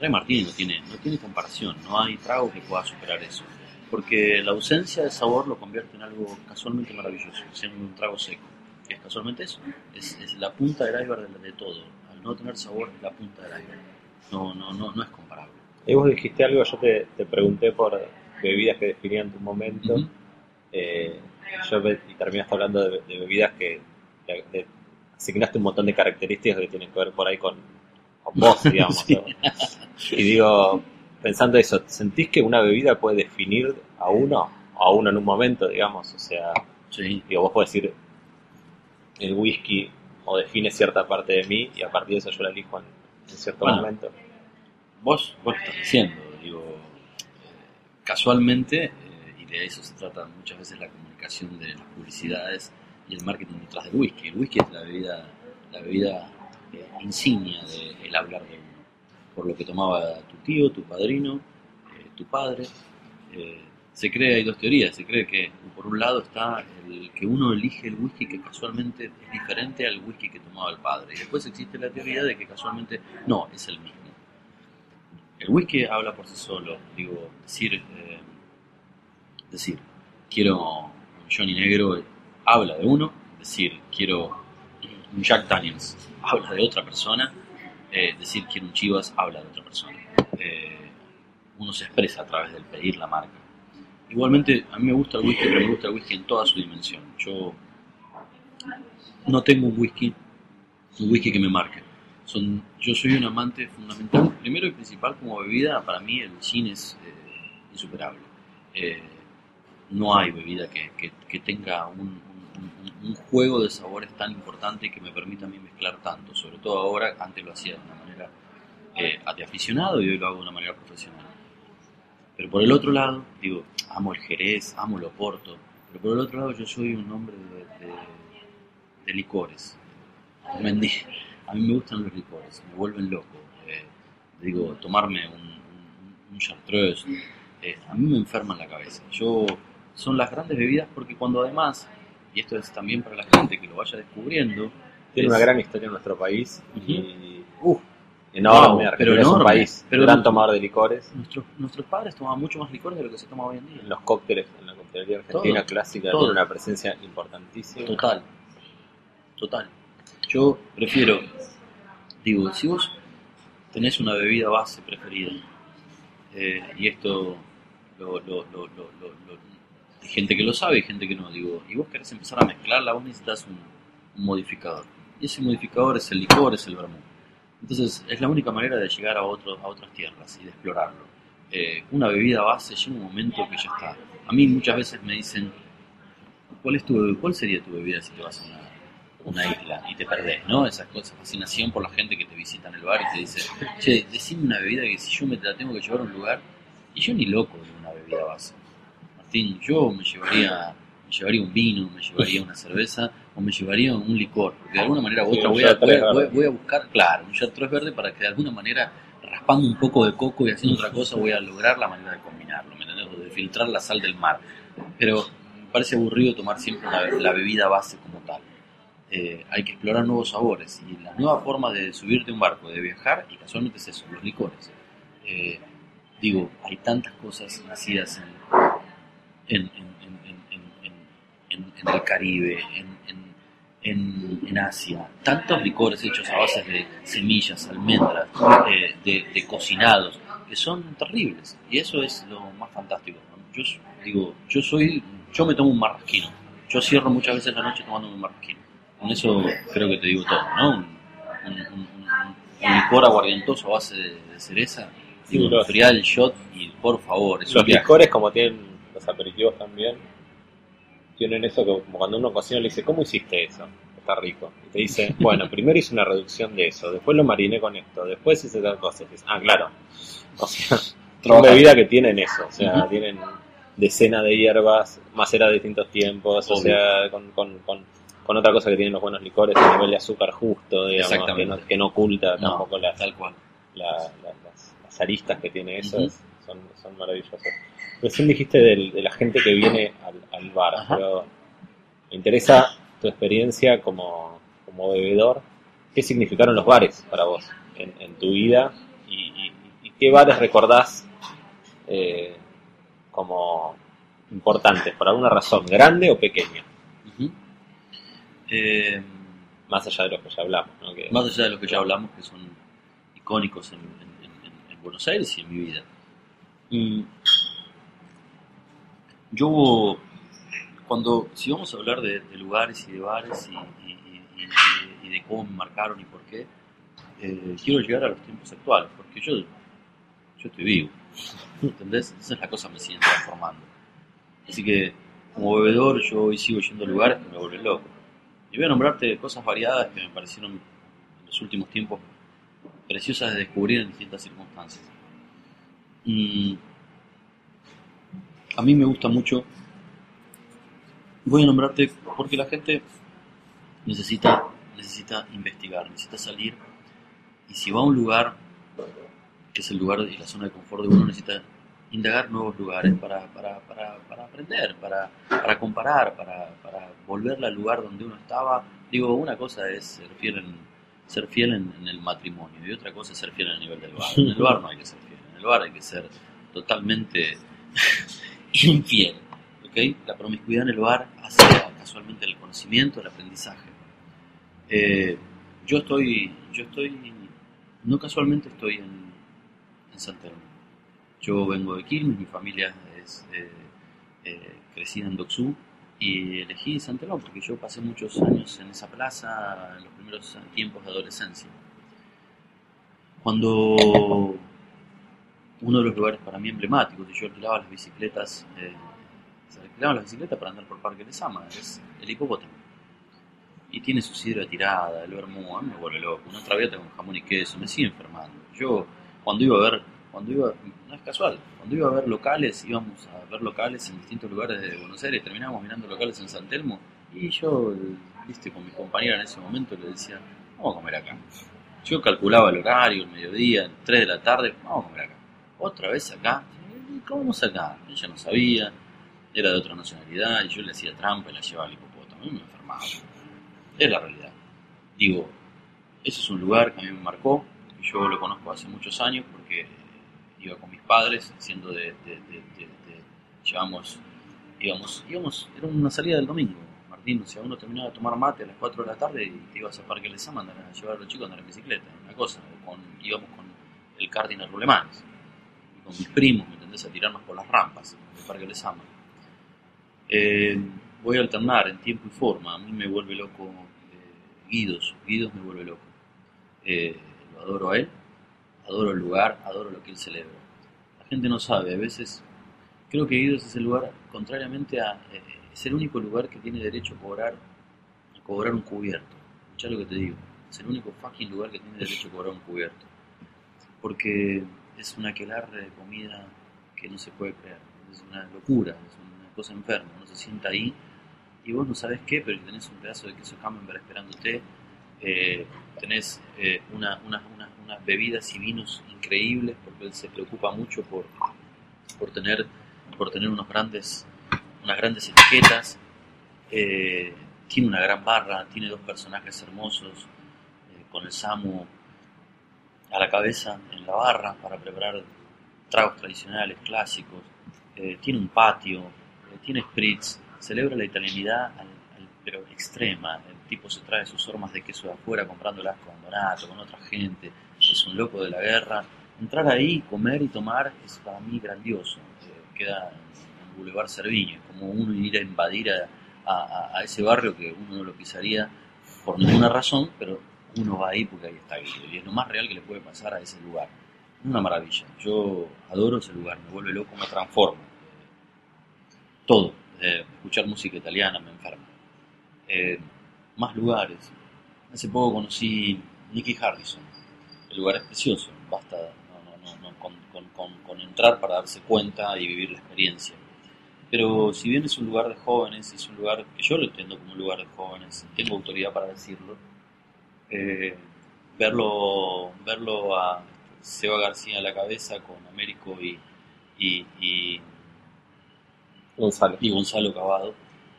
Ray Martínez no tiene, no tiene comparación, no hay trago que pueda superar eso. Porque la ausencia de sabor lo convierte en algo casualmente maravilloso, siendo un trago seco que es casualmente eso. Es, es la punta del iceberg de, de todo. Al no tener sabor es la punta del iceberg. No, no, no, no es comparable. Y vos dijiste algo, yo te, te pregunté por bebidas que definían tu momento. Ujú. Eh, yo y terminaste hablando de, de bebidas que de- de- asignaste un montón de características que tienen que ver por ahí con, con vos, digamos. Sí. ¿no? Y digo, pensando eso, ¿sentís que una bebida puede definir a uno? A uno en un momento, digamos. O sea, Sí, digo, vos podés decir, el whisky o define cierta parte de mí y a partir de eso yo la elijo en, en cierto Bueno. momento. vos, vos lo estás diciendo. Digo, eh, casualmente, eh, de eso se trata muchas veces la comunicación de las publicidades y el marketing detrás del whisky. El whisky es la bebida, la bebida eh, insignia del hablar de uno. Por lo que tomaba tu tío, tu padrino, eh, tu padre. Eh, se cree, hay dos teorías, se cree que por un lado está el que uno elige el whisky que casualmente es diferente al whisky que tomaba el padre. Y después existe la teoría de que casualmente no, es el mismo. El whisky habla por sí solo, digo, decir, eh, decir, quiero un Johnny Negro habla de uno, decir, quiero un Jack Daniels habla de otra persona, eh, decir quiero un Chivas habla de otra persona. Eh, uno se expresa a través del pedir la marca. Igualmente, a mí me gusta el whisky, pero me gusta el whisky en toda su dimensión. Yo no tengo un whisky, un whisky que me marque. Son, yo soy un amante fundamental, primero y principal como bebida, para mí el gin es eh, insuperable. Eh, no hay bebida que, que- tenga un, juego de sabores tan importante y que me permita a mí mezclar tanto, sobre todo ahora, antes lo hacía de una manera eh, de aficionado y hoy lo hago de una manera profesional. Pero por el otro lado, digo, amo el Jerez, amo el Oporto, pero por el otro lado yo soy un hombre de, de- licores. A mí me gustan los licores, me vuelven loco. Eh, digo, tomarme un, chartreuse, eh, a mí me enferman la cabeza. Yo, son las grandes bebidas porque cuando además, y esto es también para la gente que lo vaya descubriendo, Tiene es- una gran historia en nuestro país y uf, enorme. No, Argentina pero es un país pero gran tomador de licores. Nuestros, nuestros padres tomaban mucho más licores de lo que se toma hoy en día. En los cócteles, en la coctelería argentina Todo, clásica, todo. tiene una presencia importantísima. Total, total. Yo prefiero, digo, si vos tenés una bebida base preferida, eh, y esto lo- lo- lo- lo- gente que lo sabe y gente que no, digo, y vos querés empezar a mezclarla, vos necesitas un, modificador. Y ese modificador es el licor, es el vermouth. Entonces es la única manera de llegar a, otro, a otras tierras y de explorarlo. Eh, una bebida base llega un momento que ya está. A mí muchas veces me dicen, ¿cuál, es tu, cuál sería tu bebida si te vas a una, una isla y te perdés? ¿no? Esa cosa, fascinación por la gente que te visita en el bar y te dice, che, decime una bebida que si yo me la tengo que llevar a un lugar, y yo ni loco de una bebida base. Martín, yo me llevaría, me llevaría un vino, me llevaría una cerveza o me llevaría un licor, porque de alguna manera u otra voy a, voy, a- voy a- verde. voy a buscar, claro, un Chartreuse verde para que de alguna manera, raspando un poco de coco y haciendo otra cosa, voy a lograr la manera de combinarlo, ¿me entendés? O de filtrar la sal del mar. Pero me parece aburrido tomar siempre una- la bebida base como tal. Eh, hay que explorar nuevos sabores y las nuevas formas de subirte a un barco, de viajar, y casualmente es eso, los licores. Eh, digo, hay tantas cosas nacidas en, en, en, en- en- en- en- en el Caribe, en, Asia, tantos licores hechos a base de semillas, almendras, eh, de, de cocinados, que son terribles. Y eso es lo más fantástico. Yo digo, yo soy, yo me tomo un marrasquino. Yo cierro muchas veces la noche tomando un marrasquino. Con eso creo que te digo todo, ¿no? Un, un- un- un- un licor aguardientoso a base de, de cereza. Sí, enfriar el shot y por favor, es un Los licores, como tienen los aperitivos también, tienen eso que como cuando uno cocina le dice, ¿cómo hiciste eso? Está rico. Y te dice, bueno, primero hice una reducción de eso, después lo mariné con esto, después hice tal cosa. Y ah, claro. O sea, son bebidas que tienen eso, o sea, tienen decenas de hierbas, macera de distintos tiempos, o sea, con, con, con, con otra cosa que tienen los buenos licores, a nivel de azúcar justo, digamos, que no, que no oculta No, tampoco las, tal cual. la- la- las, las aristas que tiene eso es- son, son maravillosas. Recién dijiste del- de la gente que viene al, al bar, Ajá. pero me interesa tu experiencia como, como bebedor. ¿Qué significaron los bares para vos en, en tu vida? ¿Y, y- y qué bares recordás eh, como importantes, por alguna razón, grande o pequeña? Ujú. Eh, Más allá de los que ya hablamos. ¿no? Que- más allá de los que ya hablamos, que son icónicos en, en- en- en Buenos Aires y en mi vida. Y yo, cuando, si vamos a hablar de, de lugares y de bares y, y- y- y- de cómo me marcaron y por qué, eh, quiero llegar a los tiempos actuales, porque yo, yo estoy vivo, ¿entendés? Esa es la cosa que me siguen transformando. Así que, como bebedor, yo hoy sigo yendo a lugares que me vuelven loco. Y voy a nombrarte cosas variadas que me parecieron en los últimos tiempos preciosas de descubrir en distintas circunstancias. A mí me gusta mucho, voy a nombrarte porque la gente necesita, necesita investigar, necesita salir y si va a un lugar, que es el lugar y la zona de confort de uno, necesita indagar nuevos lugares para, para, para, aprender, para, para comparar, para, para volverle al lugar donde uno estaba. Digo, una cosa es ser fiel en, ser fiel en, en el matrimonio y otra cosa es ser fiel a nivel del bar. En el bar no hay que ser fiel, en el bar hay que ser totalmente infiel. ¿ok? La promiscuidad en el bar hace casualmente el conocimiento, el aprendizaje. Eh, yo estoy, yo estoy, no casualmente estoy en, en. Yo vengo de Quilmes, mi familia es eh, eh, crecida en Doxú y elegí San Telmo porque yo pasé muchos años en esa plaza en los primeros tiempos de adolescencia. Cuando uno de los lugares para mí emblemáticos, yo alquilaba las bicicletas, eh, las bicicletas para andar por Parque de Sama, es el hipopótamo. Y tiene su sidra tirada, el vermú, a mí me vuelve loco. Una traviata con jamón y queso, me sigue enfermando. Yo, cuando iba a ver, cuando iba, no es casual, cuando iba a ver locales, íbamos a ver locales en distintos lugares de Buenos Aires, terminábamos mirando locales en San Telmo, y yo, viste, con mi compañera en ese momento le decía, vamos a comer acá. Yo calculaba el horario, el mediodía, 3 de la tarde, vamos a comer acá. Otra vez acá, ¿Y ¿comemos acá? Ella no sabía, era de otra nacionalidad, y yo le hacía trampa y la llevaba al hipopótamo. A mí me enfermaba. Es la realidad. Digo, ese es un lugar que a mí me marcó, y yo lo conozco hace muchos años porque iba con mis padres, siendo de, llevamos, íbamos, íbamos, era una salida del domingo, Martín, o sea, uno terminaba de tomar mate a las 4 de la tarde y te ibas al Parque Les Ama a llevar a los chicos a andar en bicicleta, una cosa, íbamos con el Cardinal Rulemanes, y con mis primos, ¿me entendés?, a tirarnos por las rampas del Parque Les Ama. Eh, voy a alternar en tiempo y forma, a mí me vuelve loco eh, Guidos, Guidos me vuelve loco. Eh, lo adoro a él, adoro el lugar, adoro lo que él celebra. La gente no sabe, a veces creo que Guidos es el lugar, contrariamente a, eh, es el único lugar que tiene derecho a cobrar, a cobrar un cubierto. Escuchá lo que te digo, es el único fucking lugar que tiene derecho a cobrar un cubierto. Porque es una aquelarre de comida que no se puede creer, es una locura, es una cosa enferma, uno se sienta ahí y vos no sabes qué, pero tenés un pedazo de queso camembert esperándote, eh, tenés eh, una- unas bebidas y vinos increíbles, porque él se preocupa mucho por, por, tener, por tener unos grandes, unas grandes etiquetas, eh, tiene una gran barra, tiene dos personajes hermosos, eh, con el Samu a la cabeza en la barra para preparar tragos tradicionales, clásicos, eh, tiene un patio, eh, tiene spritz, celebra la italianidad al- pero extrema, el tipo se trae sus hormas de queso de afuera comprándolas con Donato, con otra gente, es un loco de la guerra, entrar ahí, comer y tomar es para mí grandioso, Eh, queda en Boulevard Cerviño, es como uno ir a invadir a, a- a ese barrio que uno no lo pisaría por ninguna razón, pero uno va ahí porque ahí está Guido, y es lo más real que le puede pasar a ese lugar. Una maravilla. Yo adoro ese lugar, me vuelve loco, me transforma. Todo. escuchar música italiana me enferma. Eh, más lugares. Hace poco conocí Nicky Hardison. El lugar es precioso, basta no, no, no, con- con- con entrar para darse cuenta y vivir la experiencia. Pero si bien es un lugar de jóvenes, es un lugar que yo lo entiendo como un lugar de jóvenes, tengo autoridad para decirlo, eh, verlo, verlo a Seba García a la cabeza con Américo y, y, y, Gonzalo. y Gonzalo Cavado,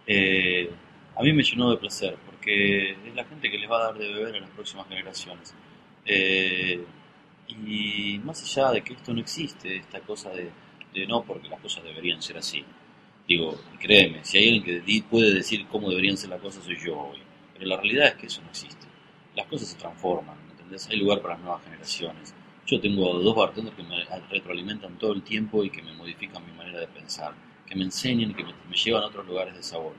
eh, a mí me llenó de placer, porque es la gente que les va a dar de beber a las próximas generaciones. Eh, y más allá de que esto no existe, esta cosa de, de no, porque las cosas deberían ser así. Digo, y créeme, si hay alguien que puede decir cómo deberían ser las cosas, soy yo hoy. Pero la realidad es que eso no existe. Las cosas se transforman, ¿entendés? Hay lugar para nuevas generaciones. Yo tengo dos bartenders que me retroalimentan todo el tiempo y que me modifican mi manera de pensar, que me enseñan, que me, llevan a otros lugares de sabor.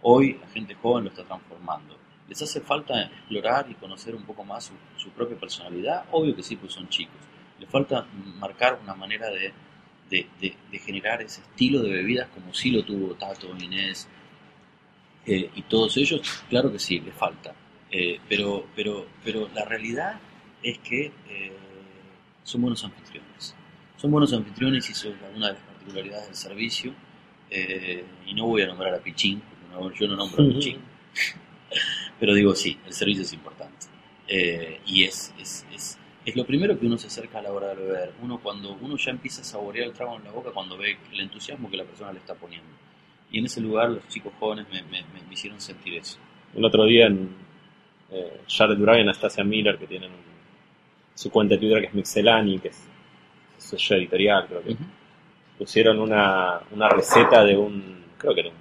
Hoy la gente joven lo está transformando. ¿Les hace falta explorar y conocer un poco más su, propia personalidad? Obvio que sí, pues son chicos. Les falta marcar una manera de generar ese estilo de bebidas como sí lo tuvo Tato, Inés eh, y todos ellos. Claro que sí, les falta. Eh, pero, pero, pero la realidad es que eh, son buenos anfitriones. Son buenos anfitriones y eso es una de las particularidades del servicio. Eh, y no voy a nombrar a Pichín, porque no- yo no nombro a Pichín. Pero digo, sí, el servicio es importante. Eh, y es, es, es, es lo primero que uno se acerca a la hora de beber. Uno cuando uno ya empieza a saborear el trago en la boca cuando ve el entusiasmo que la persona le está poniendo. Y en ese lugar los chicos jóvenes me, me, me- me hicieron sentir eso. El otro día en eh, Jared y Anastasia Miller, que tienen un- su cuenta de Twitter que es Mixelani, que es su sello editorial, creo que pusieron una, una receta de un, creo que era un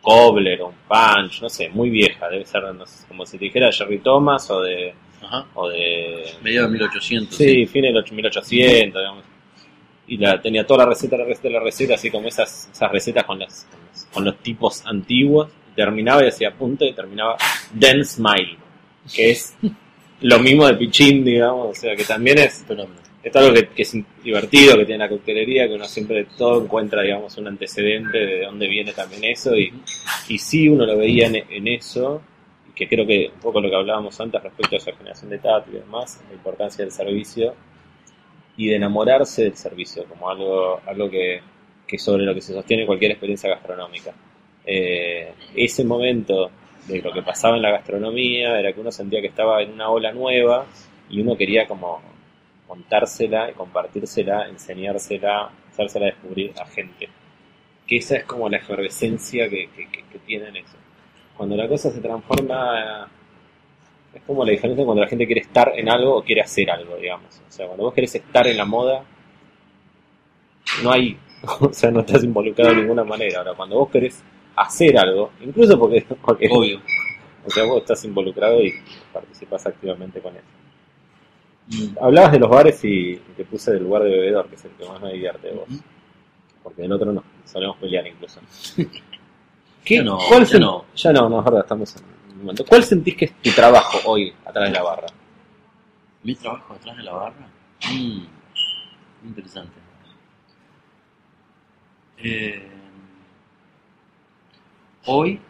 cobbler o un punch, no sé, muy vieja, debe ser, no sé, como si te dijera de Jerry Thomas o de, Ajá. o de Mediados de 1800. Sí, fines del 1800, digamos. Y la, tenía toda la receta, la receta, la receta, así como esas, esas recetas con, las, con, los, con los tipos antiguos. Terminaba y hacía punto y terminaba Den Smile, que es lo mismo de Pichín, digamos. O sea, que también es, es algo que, que es divertido, que tiene la coctelería, que uno siempre todo encuentra, digamos, un antecedente de dónde viene también eso. Y, y sí, uno lo veía en, en eso, que creo que un poco lo que hablábamos antes respecto a esa generación de tato y demás, la importancia del servicio y de enamorarse del servicio como algo, algo que, que sobre lo que se sostiene cualquier experiencia gastronómica. Eh, ese momento de lo que pasaba en la gastronomía era que uno sentía que estaba en una ola nueva y uno quería como contársela compartírsela, enseñársela, hacérsela descubrir a gente. Que esa es como la efervescencia que, que, que tienen eso. Cuando la cosa se transforma, es como la diferencia cuando la gente quiere estar en algo o quiere hacer algo, digamos. O sea, cuando vos querés estar en la moda, no hay, o sea, no estás involucrado de ninguna manera. Ahora, cuando vos querés hacer algo, incluso porque, porque Obvio. o sea, vos estás involucrado y participas activamente con eso. Hablabas de los bares y te puse del lugar de bebedor, que es el que más me divierte de vos. Porque del otro no, solemos pelear incluso. Ya no, ¿Cuál ya no. Ya no, no, es verdad, estamos en un momento. ¿Cuál sentís que es tu trabajo hoy atrás de la barra? ¿Mi trabajo detrás de la barra? Mm, interesante. Eh, hoy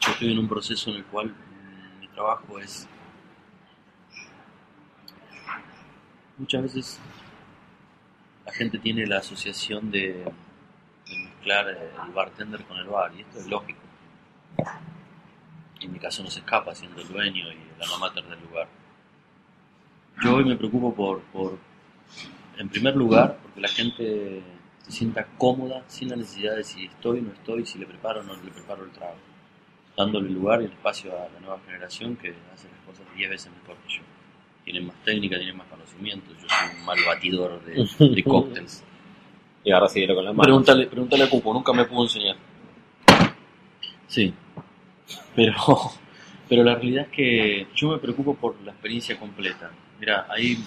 yo estoy en un proceso en el cual mm, mi trabajo es muchas veces la gente tiene la asociación de, mezclar el bartender con el bar y esto es lógico en mi caso no se escapa siendo el dueño y el alma mater del lugar. Yo hoy me preocupo por, por, en primer lugar, porque la gente se sienta cómoda sin la necesidad de si estoy o no estoy, si le preparo o no le preparo el trago, dándole lugar y el espacio a la nueva generación que hace las cosas 10 veces mejor que yo. Tienen más técnica, tienen más conocimiento, yo soy un mal batidor de, de cócteles. Y ahora síguelo con la mano. Pregúntale, pregúntale a Cupo, nunca me pudo enseñar. Sí, pero, pero la realidad es que yo me preocupo por la experiencia completa. Mira, hay,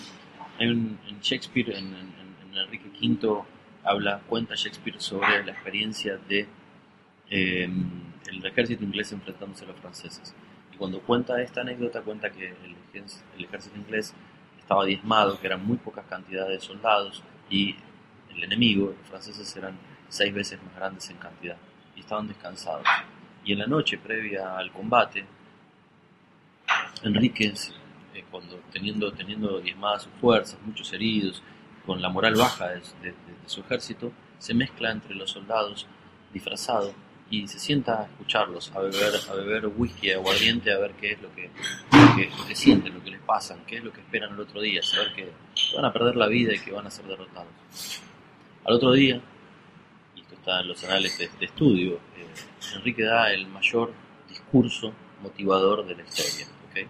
hay un, en Shakespeare, en, en- en Enrique V, habla, cuenta Shakespeare sobre la experiencia de eh, el ejército inglés enfrentándose a los franceses. Y cuando cuenta esta anécdota, cuenta que el, ejército- inglés estaba diezmado, que eran muy pocas cantidades de soldados y el enemigo, los franceses, eran seis veces más grandes en cantidad y estaban descansados. Y en la noche previa al combate, Enrique, eh, cuando teniendo, teniendo diezmadas sus fuerzas, muchos heridos, con la moral baja de, de- de su ejército, se mezcla entre los soldados disfrazado y se sienta a escucharlos, a beber, a beber whisky, aguardiente, a ver qué es lo que, lo que, lo que sienten, lo que les pasa, qué es lo que esperan el otro día, saber que van a perder la vida y que van a ser derrotados. Al otro día, y esto está en los anales de, de estudio, eh, Enrique da el mayor discurso motivador de la historia, ¿ok?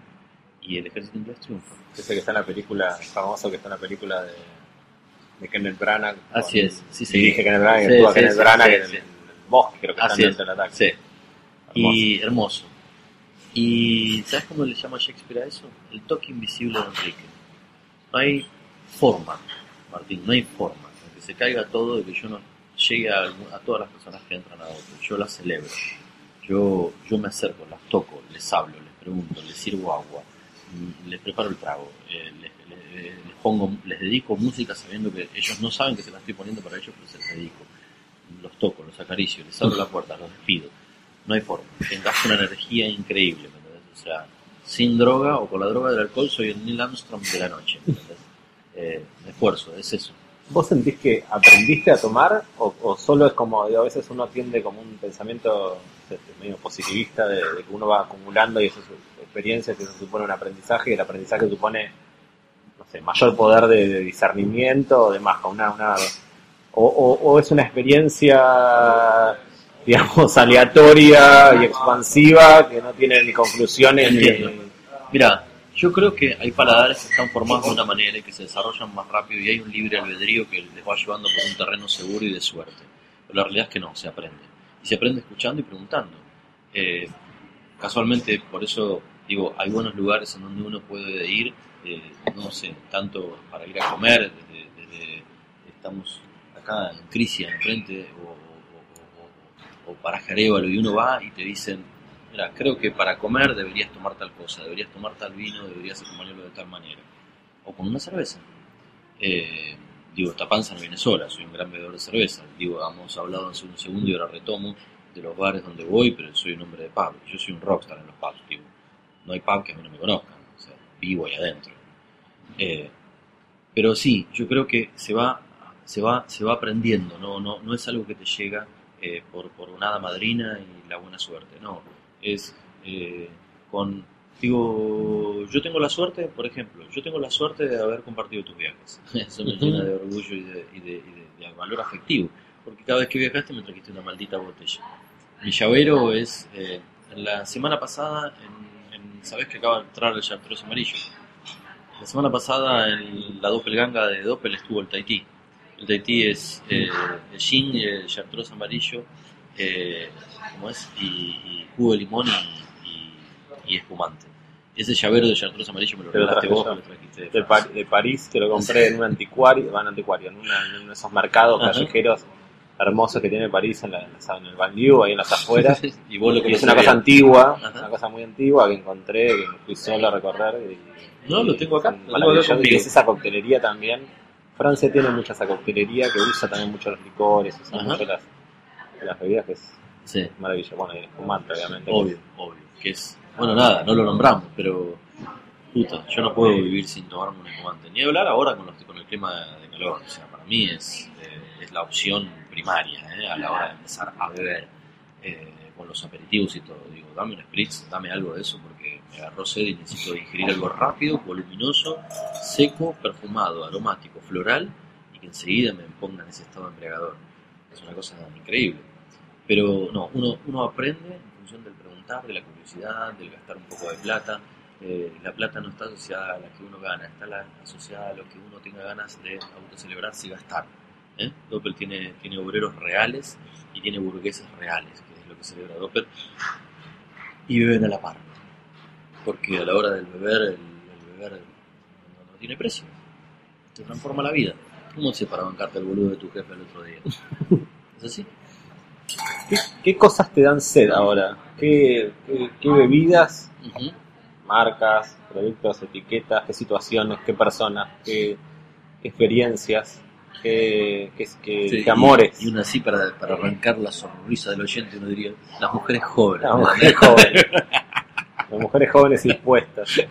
Y el ejército inglés triunfa. Ese que está en la película, famoso que está en la película de, de Kenneth Branagh. Así es, sí, sí. Dirige Kenneth Branagh, Sí, y actúa sí, Kenneth sí, Branagh en el bosque, creo que Así están es, del ataque. sí. Y hermoso. ¿Y sabes cómo le llama Shakespeare a eso? El toque invisible de Enrique. No hay forma, Martín, no hay forma. que se caiga todo, de que yo no llegue a, todas las personas que entran a otro. Yo las celebro. Yo, yo me acerco, las toco, les hablo, les pregunto, les sirvo agua, les preparo el trago, eh, les, les- les pongo, les dedico música sabiendo que ellos no saben que se la estoy poniendo para ellos, pero se las dedico. Los toco, los acaricio, les abro la puerta, los despido. No hay forma. Tengas una energía increíble, ¿me entendés? O sea, sin droga o con la droga del alcohol soy el Neil Armstrong de la noche, ¿me entendés? Eh, esfuerzo, es eso. ¿Vos sentís que aprendiste a tomar o, o solo es como, digo, a veces uno tiende como un pensamiento este, medio positivista de, de que uno va acumulando y eso es experiencia, que eso supone un aprendizaje y el aprendizaje supone, mayor poder de, de discernimiento o demás, una, una o, es una experiencia, digamos, aleatoria y expansiva que no tiene ni conclusiones ni... Mira, yo creo que hay paladares que están formados de una manera y que se desarrollan más rápido y hay un libre albedrío que les va llevando por un terreno seguro y de suerte. Pero la realidad es que no, se aprende. Y se aprende escuchando y preguntando. Eh, casualmente, por eso digo, hay buenos lugares en donde uno puede ir, eh, no sé, tanto para ir a comer, desde, desde- estamos acá en Crisia, enfrente, o, o, o, o, o paraje Arévalo, y uno va y te dicen, mira, creo que para comer deberías tomar tal cosa, deberías tomar tal vino, deberías acompañarlo de tal manera. O con una cerveza. Eh, digo, esta panza no viene sola, soy un gran bebedor de cerveza. Digo, hemos hablado hace un segundo y ahora retomo de los bares donde voy, pero soy un hombre de pub. Yo soy un rockstar en los pubs, digo. No hay pub que a mí no me sea, vivo ahí adentro. Eh, pero sí, yo creo que se va, se va, se va aprendiendo, no, no, no es algo que te llega eh, por, por una hada madrina y la buena suerte. No, es eh, con. Digo, yo tengo la suerte, por ejemplo, yo tengo la suerte de haber compartido tus viajes. Eso me llena de orgullo y de, y de- y de- de valor afectivo. Porque cada vez que viajaste me trajiste una maldita botella. Mi llavero es. eh, la semana pasada, en- ¿sabés que acaba de entrar el Chartreuse amarillo? La semana pasada en la Doppelganga de Doppel estuvo el Tahití. El Tahití es eh, el gin, el Chartreuse amarillo, eh, ¿cómo es? Y, y jugo de limón y, y- y espumante. Ese llavero de Chartreuse amarillo me lo Te lo regalaste vos, me lo trajiste de de, Francia. Par- de París, que lo compré en un anticuario, van anticuario, en, una- en uno de esos mercados Ajá. callejeros hermosos que tiene París en, la, en el banlieue, ahí en las afueras. y vos lo y es una cosa antigua, Ajá. una cosa muy antigua que encontré, que fui solo a recorrer. Y, No, lo tengo acá, lo tengo y es esa coctelería también. Francia tiene mucha esa coctelería que usa también mucho los licores, usa Ajá. mucho las, las bebidas, que es Sí, maravilloso. Bueno, y el espumante, obviamente. obvio, obvio. Que es, bueno, nada, no lo nombramos, pero puta, yo no puedo vivir sin tomarme un espumante. Ni hablar ahora con, los, con el clima de calor. O sea, para mí es, eh, es la opción primaria eh, a la hora de empezar a beber eh, con los aperitivos y todo. Digo, dame un spritz, dame algo de eso porque me agarró sed y necesito ingerir algo rápido, voluminoso, seco, perfumado, aromático, floral y que enseguida me ponga en ese estado embriagador. Es una cosa increíble. Pero no, uno, uno aprende en función del preguntar, de la curiosidad, del gastar un poco de plata. Eh, la plata no está asociada a la que uno gana, está asociada a lo que uno tenga ganas de autocelebrarse y gastar. ¿Eh? Doppel tiene, tiene obreros reales y tiene burgueses reales, que es lo que celebra Doppel, y beben a la par. Porque a la hora del beber, el, el beber no, no tiene precio. Te transforma la vida. ¿Cómo haces para bancarte el boludo de tu jefe el otro día? ¿Es así? ¿Qué, qué cosas te dan sed ahora? ¿Qué, qué, qué bebidas, marcas, productos, etiquetas, qué situaciones, qué personas, qué experiencias, Sí, qué amores? Y, y una así para, para arrancar la sonrisa del oyente, uno diría, las mujeres jóvenes. Las mujeres jóvenes. Las mujeres jóvenes y dispuestas.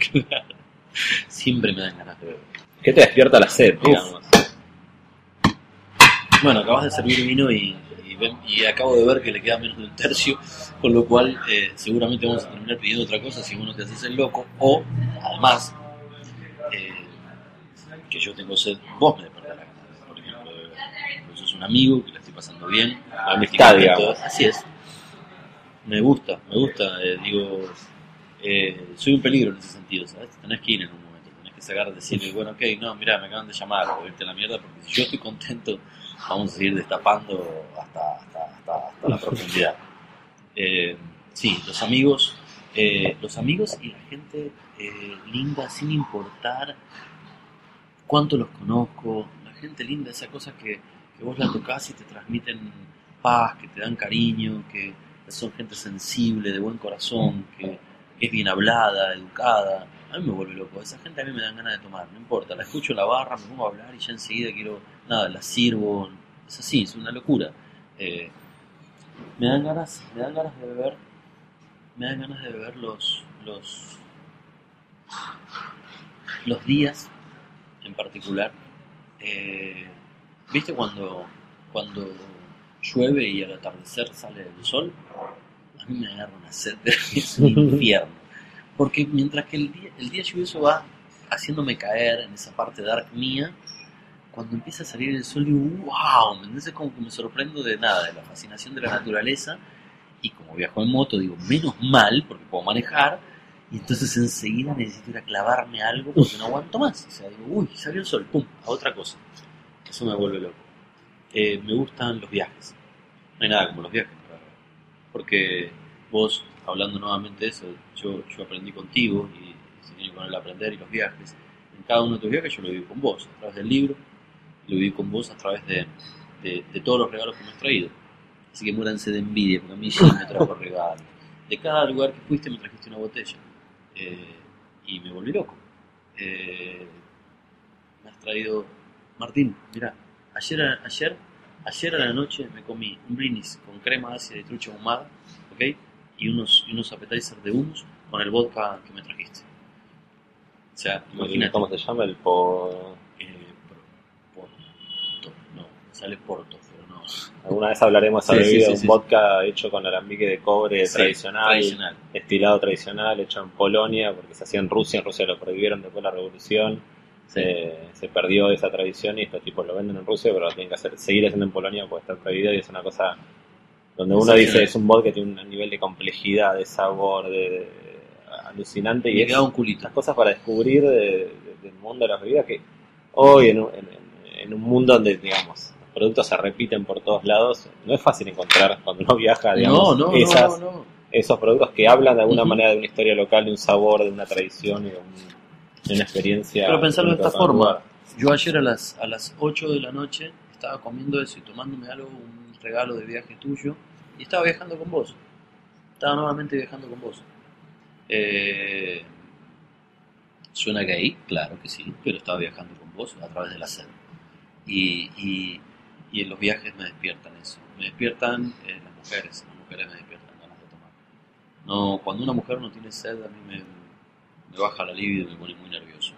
Siempre me dan ganas de beber. ¿Qué te despierta la sed, digamos? Bueno, acabas de servir vino y, y acabo de ver que le queda menos de un tercio, con lo cual eh, seguramente vamos a terminar pidiendo otra cosa si uno te haces el loco, o además, eh, que yo tengo sed, vos me despertás la gana, de, por ejemplo, de beber. Vos sos un amigo que la estoy pasando bien, La amistad. Así es. Me gusta, me gusta, eh, digo, eh, soy un peligro en ese sentido, ¿sabes? Tenés que ir en un momento, tenés que sacar, decirle, bueno, ok, no, mira, me acaban de llamar, o irte a la mierda, porque si yo estoy contento, vamos a seguir destapando hasta, hasta, hasta, hasta la profundidad. Eh, sí, los amigos, eh, los amigos y la gente eh, linda, sin importar cuánto los conozco, la gente linda, esa cosa que, que vos la tocas y te transmiten paz, que te dan cariño, que son gente sensible, de buen corazón, que, que es bien hablada, educada. A mí me vuelve loco. Esa gente a mí me dan ganas de tomar, no importa. La escucho en la barra, me pongo a hablar y ya enseguida quiero, nada, la sirvo. Es así, es una locura. Eh, me dan ganas, me dan ganas de beber, me dan ganas de beber los, los, los días en particular. Eh, ¿Viste cuando, cuando llueve y al atardecer sale el sol? A mí me agarra una sed, un infierno. Porque mientras que el día, el día lluvioso va haciéndome caer en esa parte dark mía, cuando empieza a salir el sol digo, wow, ¿me entiendes? Es como que me sorprendo de nada, de la fascinación de la naturaleza. Y como viajo en moto, digo, menos mal, porque puedo manejar, y entonces enseguida necesito ir a clavarme algo porque no aguanto más. O sea, digo, uy, salió el sol, pum, a otra cosa. Eso me vuelve loco. Eh, me gustan los viajes. No hay nada como los viajes. la verdad. Porque vos, hablando nuevamente de eso, yo, yo aprendí contigo y se viene con el aprender y los viajes. En cada uno de tus viajes yo lo viví con vos, a través del libro, y lo viví con vos a través de, de, de todos los regalos que me has traído. Así que muéranse de envidia, porque a mí sí me trajo regalos. De cada lugar que fuiste me trajiste una botella. Eh, y me volví loco. Eh, me has traído... Martín, mira, ayer, ayer, ayer a la noche me comí un blinis con crema ácida de trucha ahumada, ¿ok? Y unos, y unos appetizers de hummus con el vodka que me trajiste. O sea, imagínate. ¿Cómo se llama? El po... Eh, por- Porto, no, sale Porto, pero no. Alguna vez hablaremos Sí, sobre sí, sí, un vodka hecho con alambique de cobre tradicional, tradicional. estilado tradicional, hecho en Polonia, porque se hacía en Rusia, en Rusia lo prohibieron después de la revolución, se, se perdió esa tradición y estos tipos lo venden en Rusia, pero lo tienen que hacer, seguir haciendo en Polonia porque está prohibido y es una cosa donde uno dice es un vodka que tiene un nivel de complejidad, de sabor, de, de- alucinante y Me es queda un culito. estas cosas para descubrir de- de- del mundo de las bebidas que hoy en un, en- un mundo donde digamos los productos se repiten por todos lados no es fácil encontrar cuando uno viaja digamos no, no, esas- no, esos productos que hablan de alguna manera de una historia local de un sabor de una tradición y de, un- una experiencia Pero pensarlo de esta forma. lugar. Yo ayer a las, a las 8 de la noche estaba comiendo eso y tomándome algo, un regalo de viaje tuyo, y estaba viajando con vos. Estaba nuevamente viajando con vos. Eh, Suena gay, claro que sí, pero estaba viajando con vos a través de la sed. Y, y, y en los viajes me despiertan eso. Me despiertan eh, las mujeres, las mujeres me despiertan ganas de tomar. No, cuando una mujer no tiene sed, a mí me, me baja la libido y me pone muy nervioso.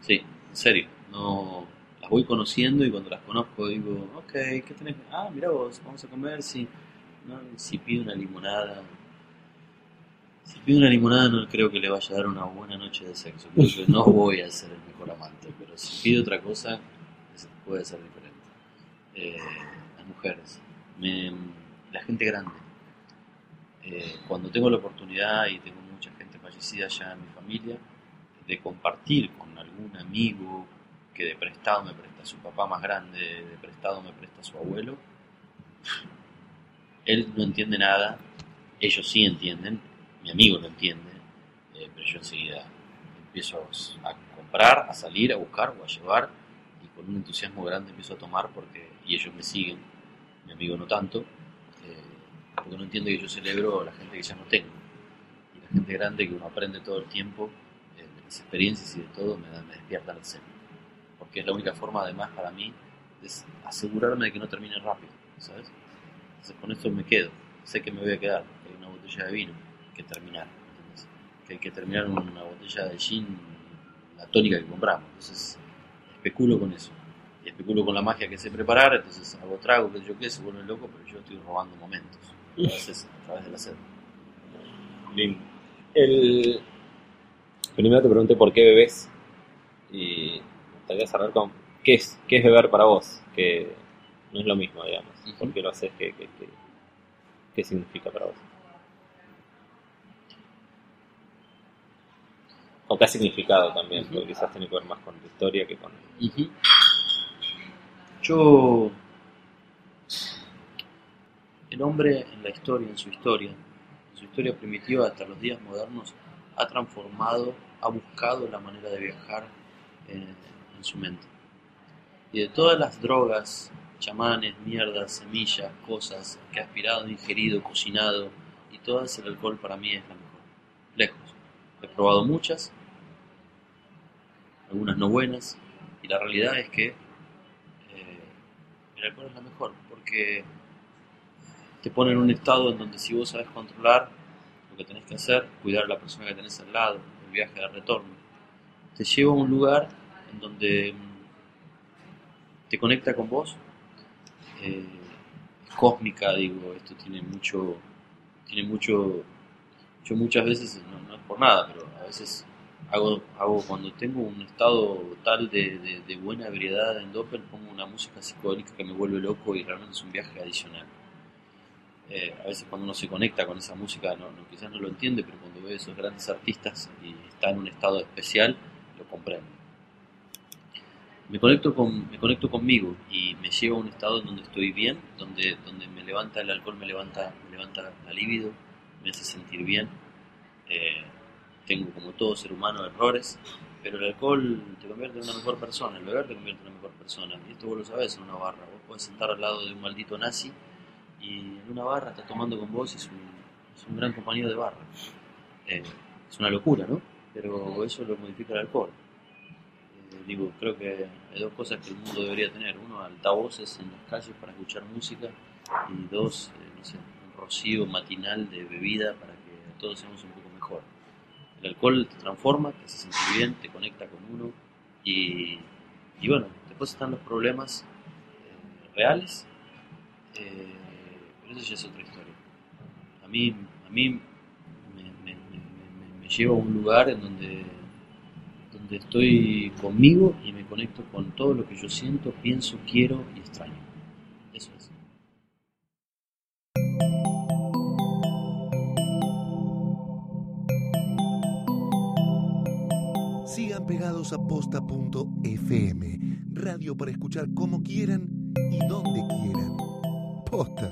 Sí, en serio. No, las voy conociendo y cuando las conozco digo, ok, ¿qué tenés? Ah, mira vos, vamos a comer. Si, no, si pido una limonada, si pido una limonada no creo que le vaya a dar una buena noche de sexo. Creo que no voy a ser el mejor amante, pero si pido otra cosa, puede ser diferente. Eh, las mujeres, la gente grande. Eh, cuando tengo la oportunidad y tengo fallecida ya en mi familia, de compartir con algún amigo que de prestado me presta su papá más grande, de prestado me presta su abuelo, él no entiende nada, ellos sí entienden, mi amigo lo entiende, eh, pero yo enseguida empiezo a comprar, a salir, a buscar o a llevar y con un entusiasmo grande empiezo a tomar porque y ellos me siguen, mi amigo no tanto, eh, porque no entiende que yo celebro a la gente que ya no tengo gente grande que uno aprende todo el tiempo eh, de mis experiencias y de todo me, me despierta el celo porque es la única forma además para mí de s- asegurarme de que no termine rápido ¿sabes? entonces con esto me quedo sé que me voy a quedar que hay una botella de vino que terminar ¿entendés? que hay que terminar una botella de gin la tónica que compramos entonces especulo con eso y especulo con la magia que sé preparar entonces hago trago que yo qué se vuelve loco pero yo estoy robando momentos a través de la sed Lindo. El... Primero te pregunté por qué bebés y me gustaría cerrar con qué es, qué es beber para vos, que no es lo mismo, digamos. Ujú. ¿Por qué lo haces? ¿Qué, qué, qué, qué significa para vos? O qué ha significado también, Ujú. porque quizás tiene que ver más con tu historia que con... Yo, el hombre en la historia, en su historia, su historia primitiva hasta los días modernos, ha transformado, ha buscado la manera de viajar eh, en su mente. Y de todas las drogas, chamanes, mierdas, semillas, cosas que ha aspirado, ingerido, cocinado, y todas, el alcohol para mí es la mejor. Lejos. He probado muchas, algunas no buenas, y la realidad es que eh, el alcohol es la mejor, porque te pone en un estado en donde si vos sabes controlar lo que tenés que hacer, cuidar a la persona que tenés al lado, el viaje de retorno, te lleva a un lugar en donde mm, te conecta con vos, eh, es cósmica, digo, esto tiene mucho, tiene mucho, yo muchas veces, no, es por nada, pero a veces hago, hago cuando tengo un estado tal de buena ebriedad en Doppel, pongo una música psicodélica que me vuelve loco y realmente es un viaje adicional. Eh, a veces cuando uno se conecta con esa música, no, no- quizás no lo entiende, pero cuando ve esos grandes artistas y está en un estado especial, lo comprende. Me conecto, con, me conecto conmigo y me lleva a un estado donde estoy bien, donde, donde me levanta el alcohol, me levanta, me levanta la libido, me hace sentir bien. Eh, tengo como todo ser humano errores, pero el alcohol te convierte en una mejor persona, el beber te convierte en una mejor persona. Y esto vos lo sabés en una barra, vos podés sentar al lado de un maldito nazi y en una barra está tomando con vos y es un, es un gran compañero de barra. Eh, es una locura, ¿no? Pero eso lo modifica el alcohol. Eh, digo, creo que hay dos cosas que el mundo debería tener. Uno, altavoces en las calles para escuchar música y dos, eh, un rocío matinal de bebida para que todos seamos un poco mejor. El alcohol te transforma, te hace sentir bien, te conecta con uno y, y bueno, después están los problemas eh, reales pero eso ya es otra historia. A mí, a mí me, me- lleva a un lugar en donde, donde estoy conmigo y me conecto con todo lo que yo siento, pienso, quiero y extraño. Eso es. Sigan pegados a posta.fm, radio para escuchar como quieran y donde quieran. Posta.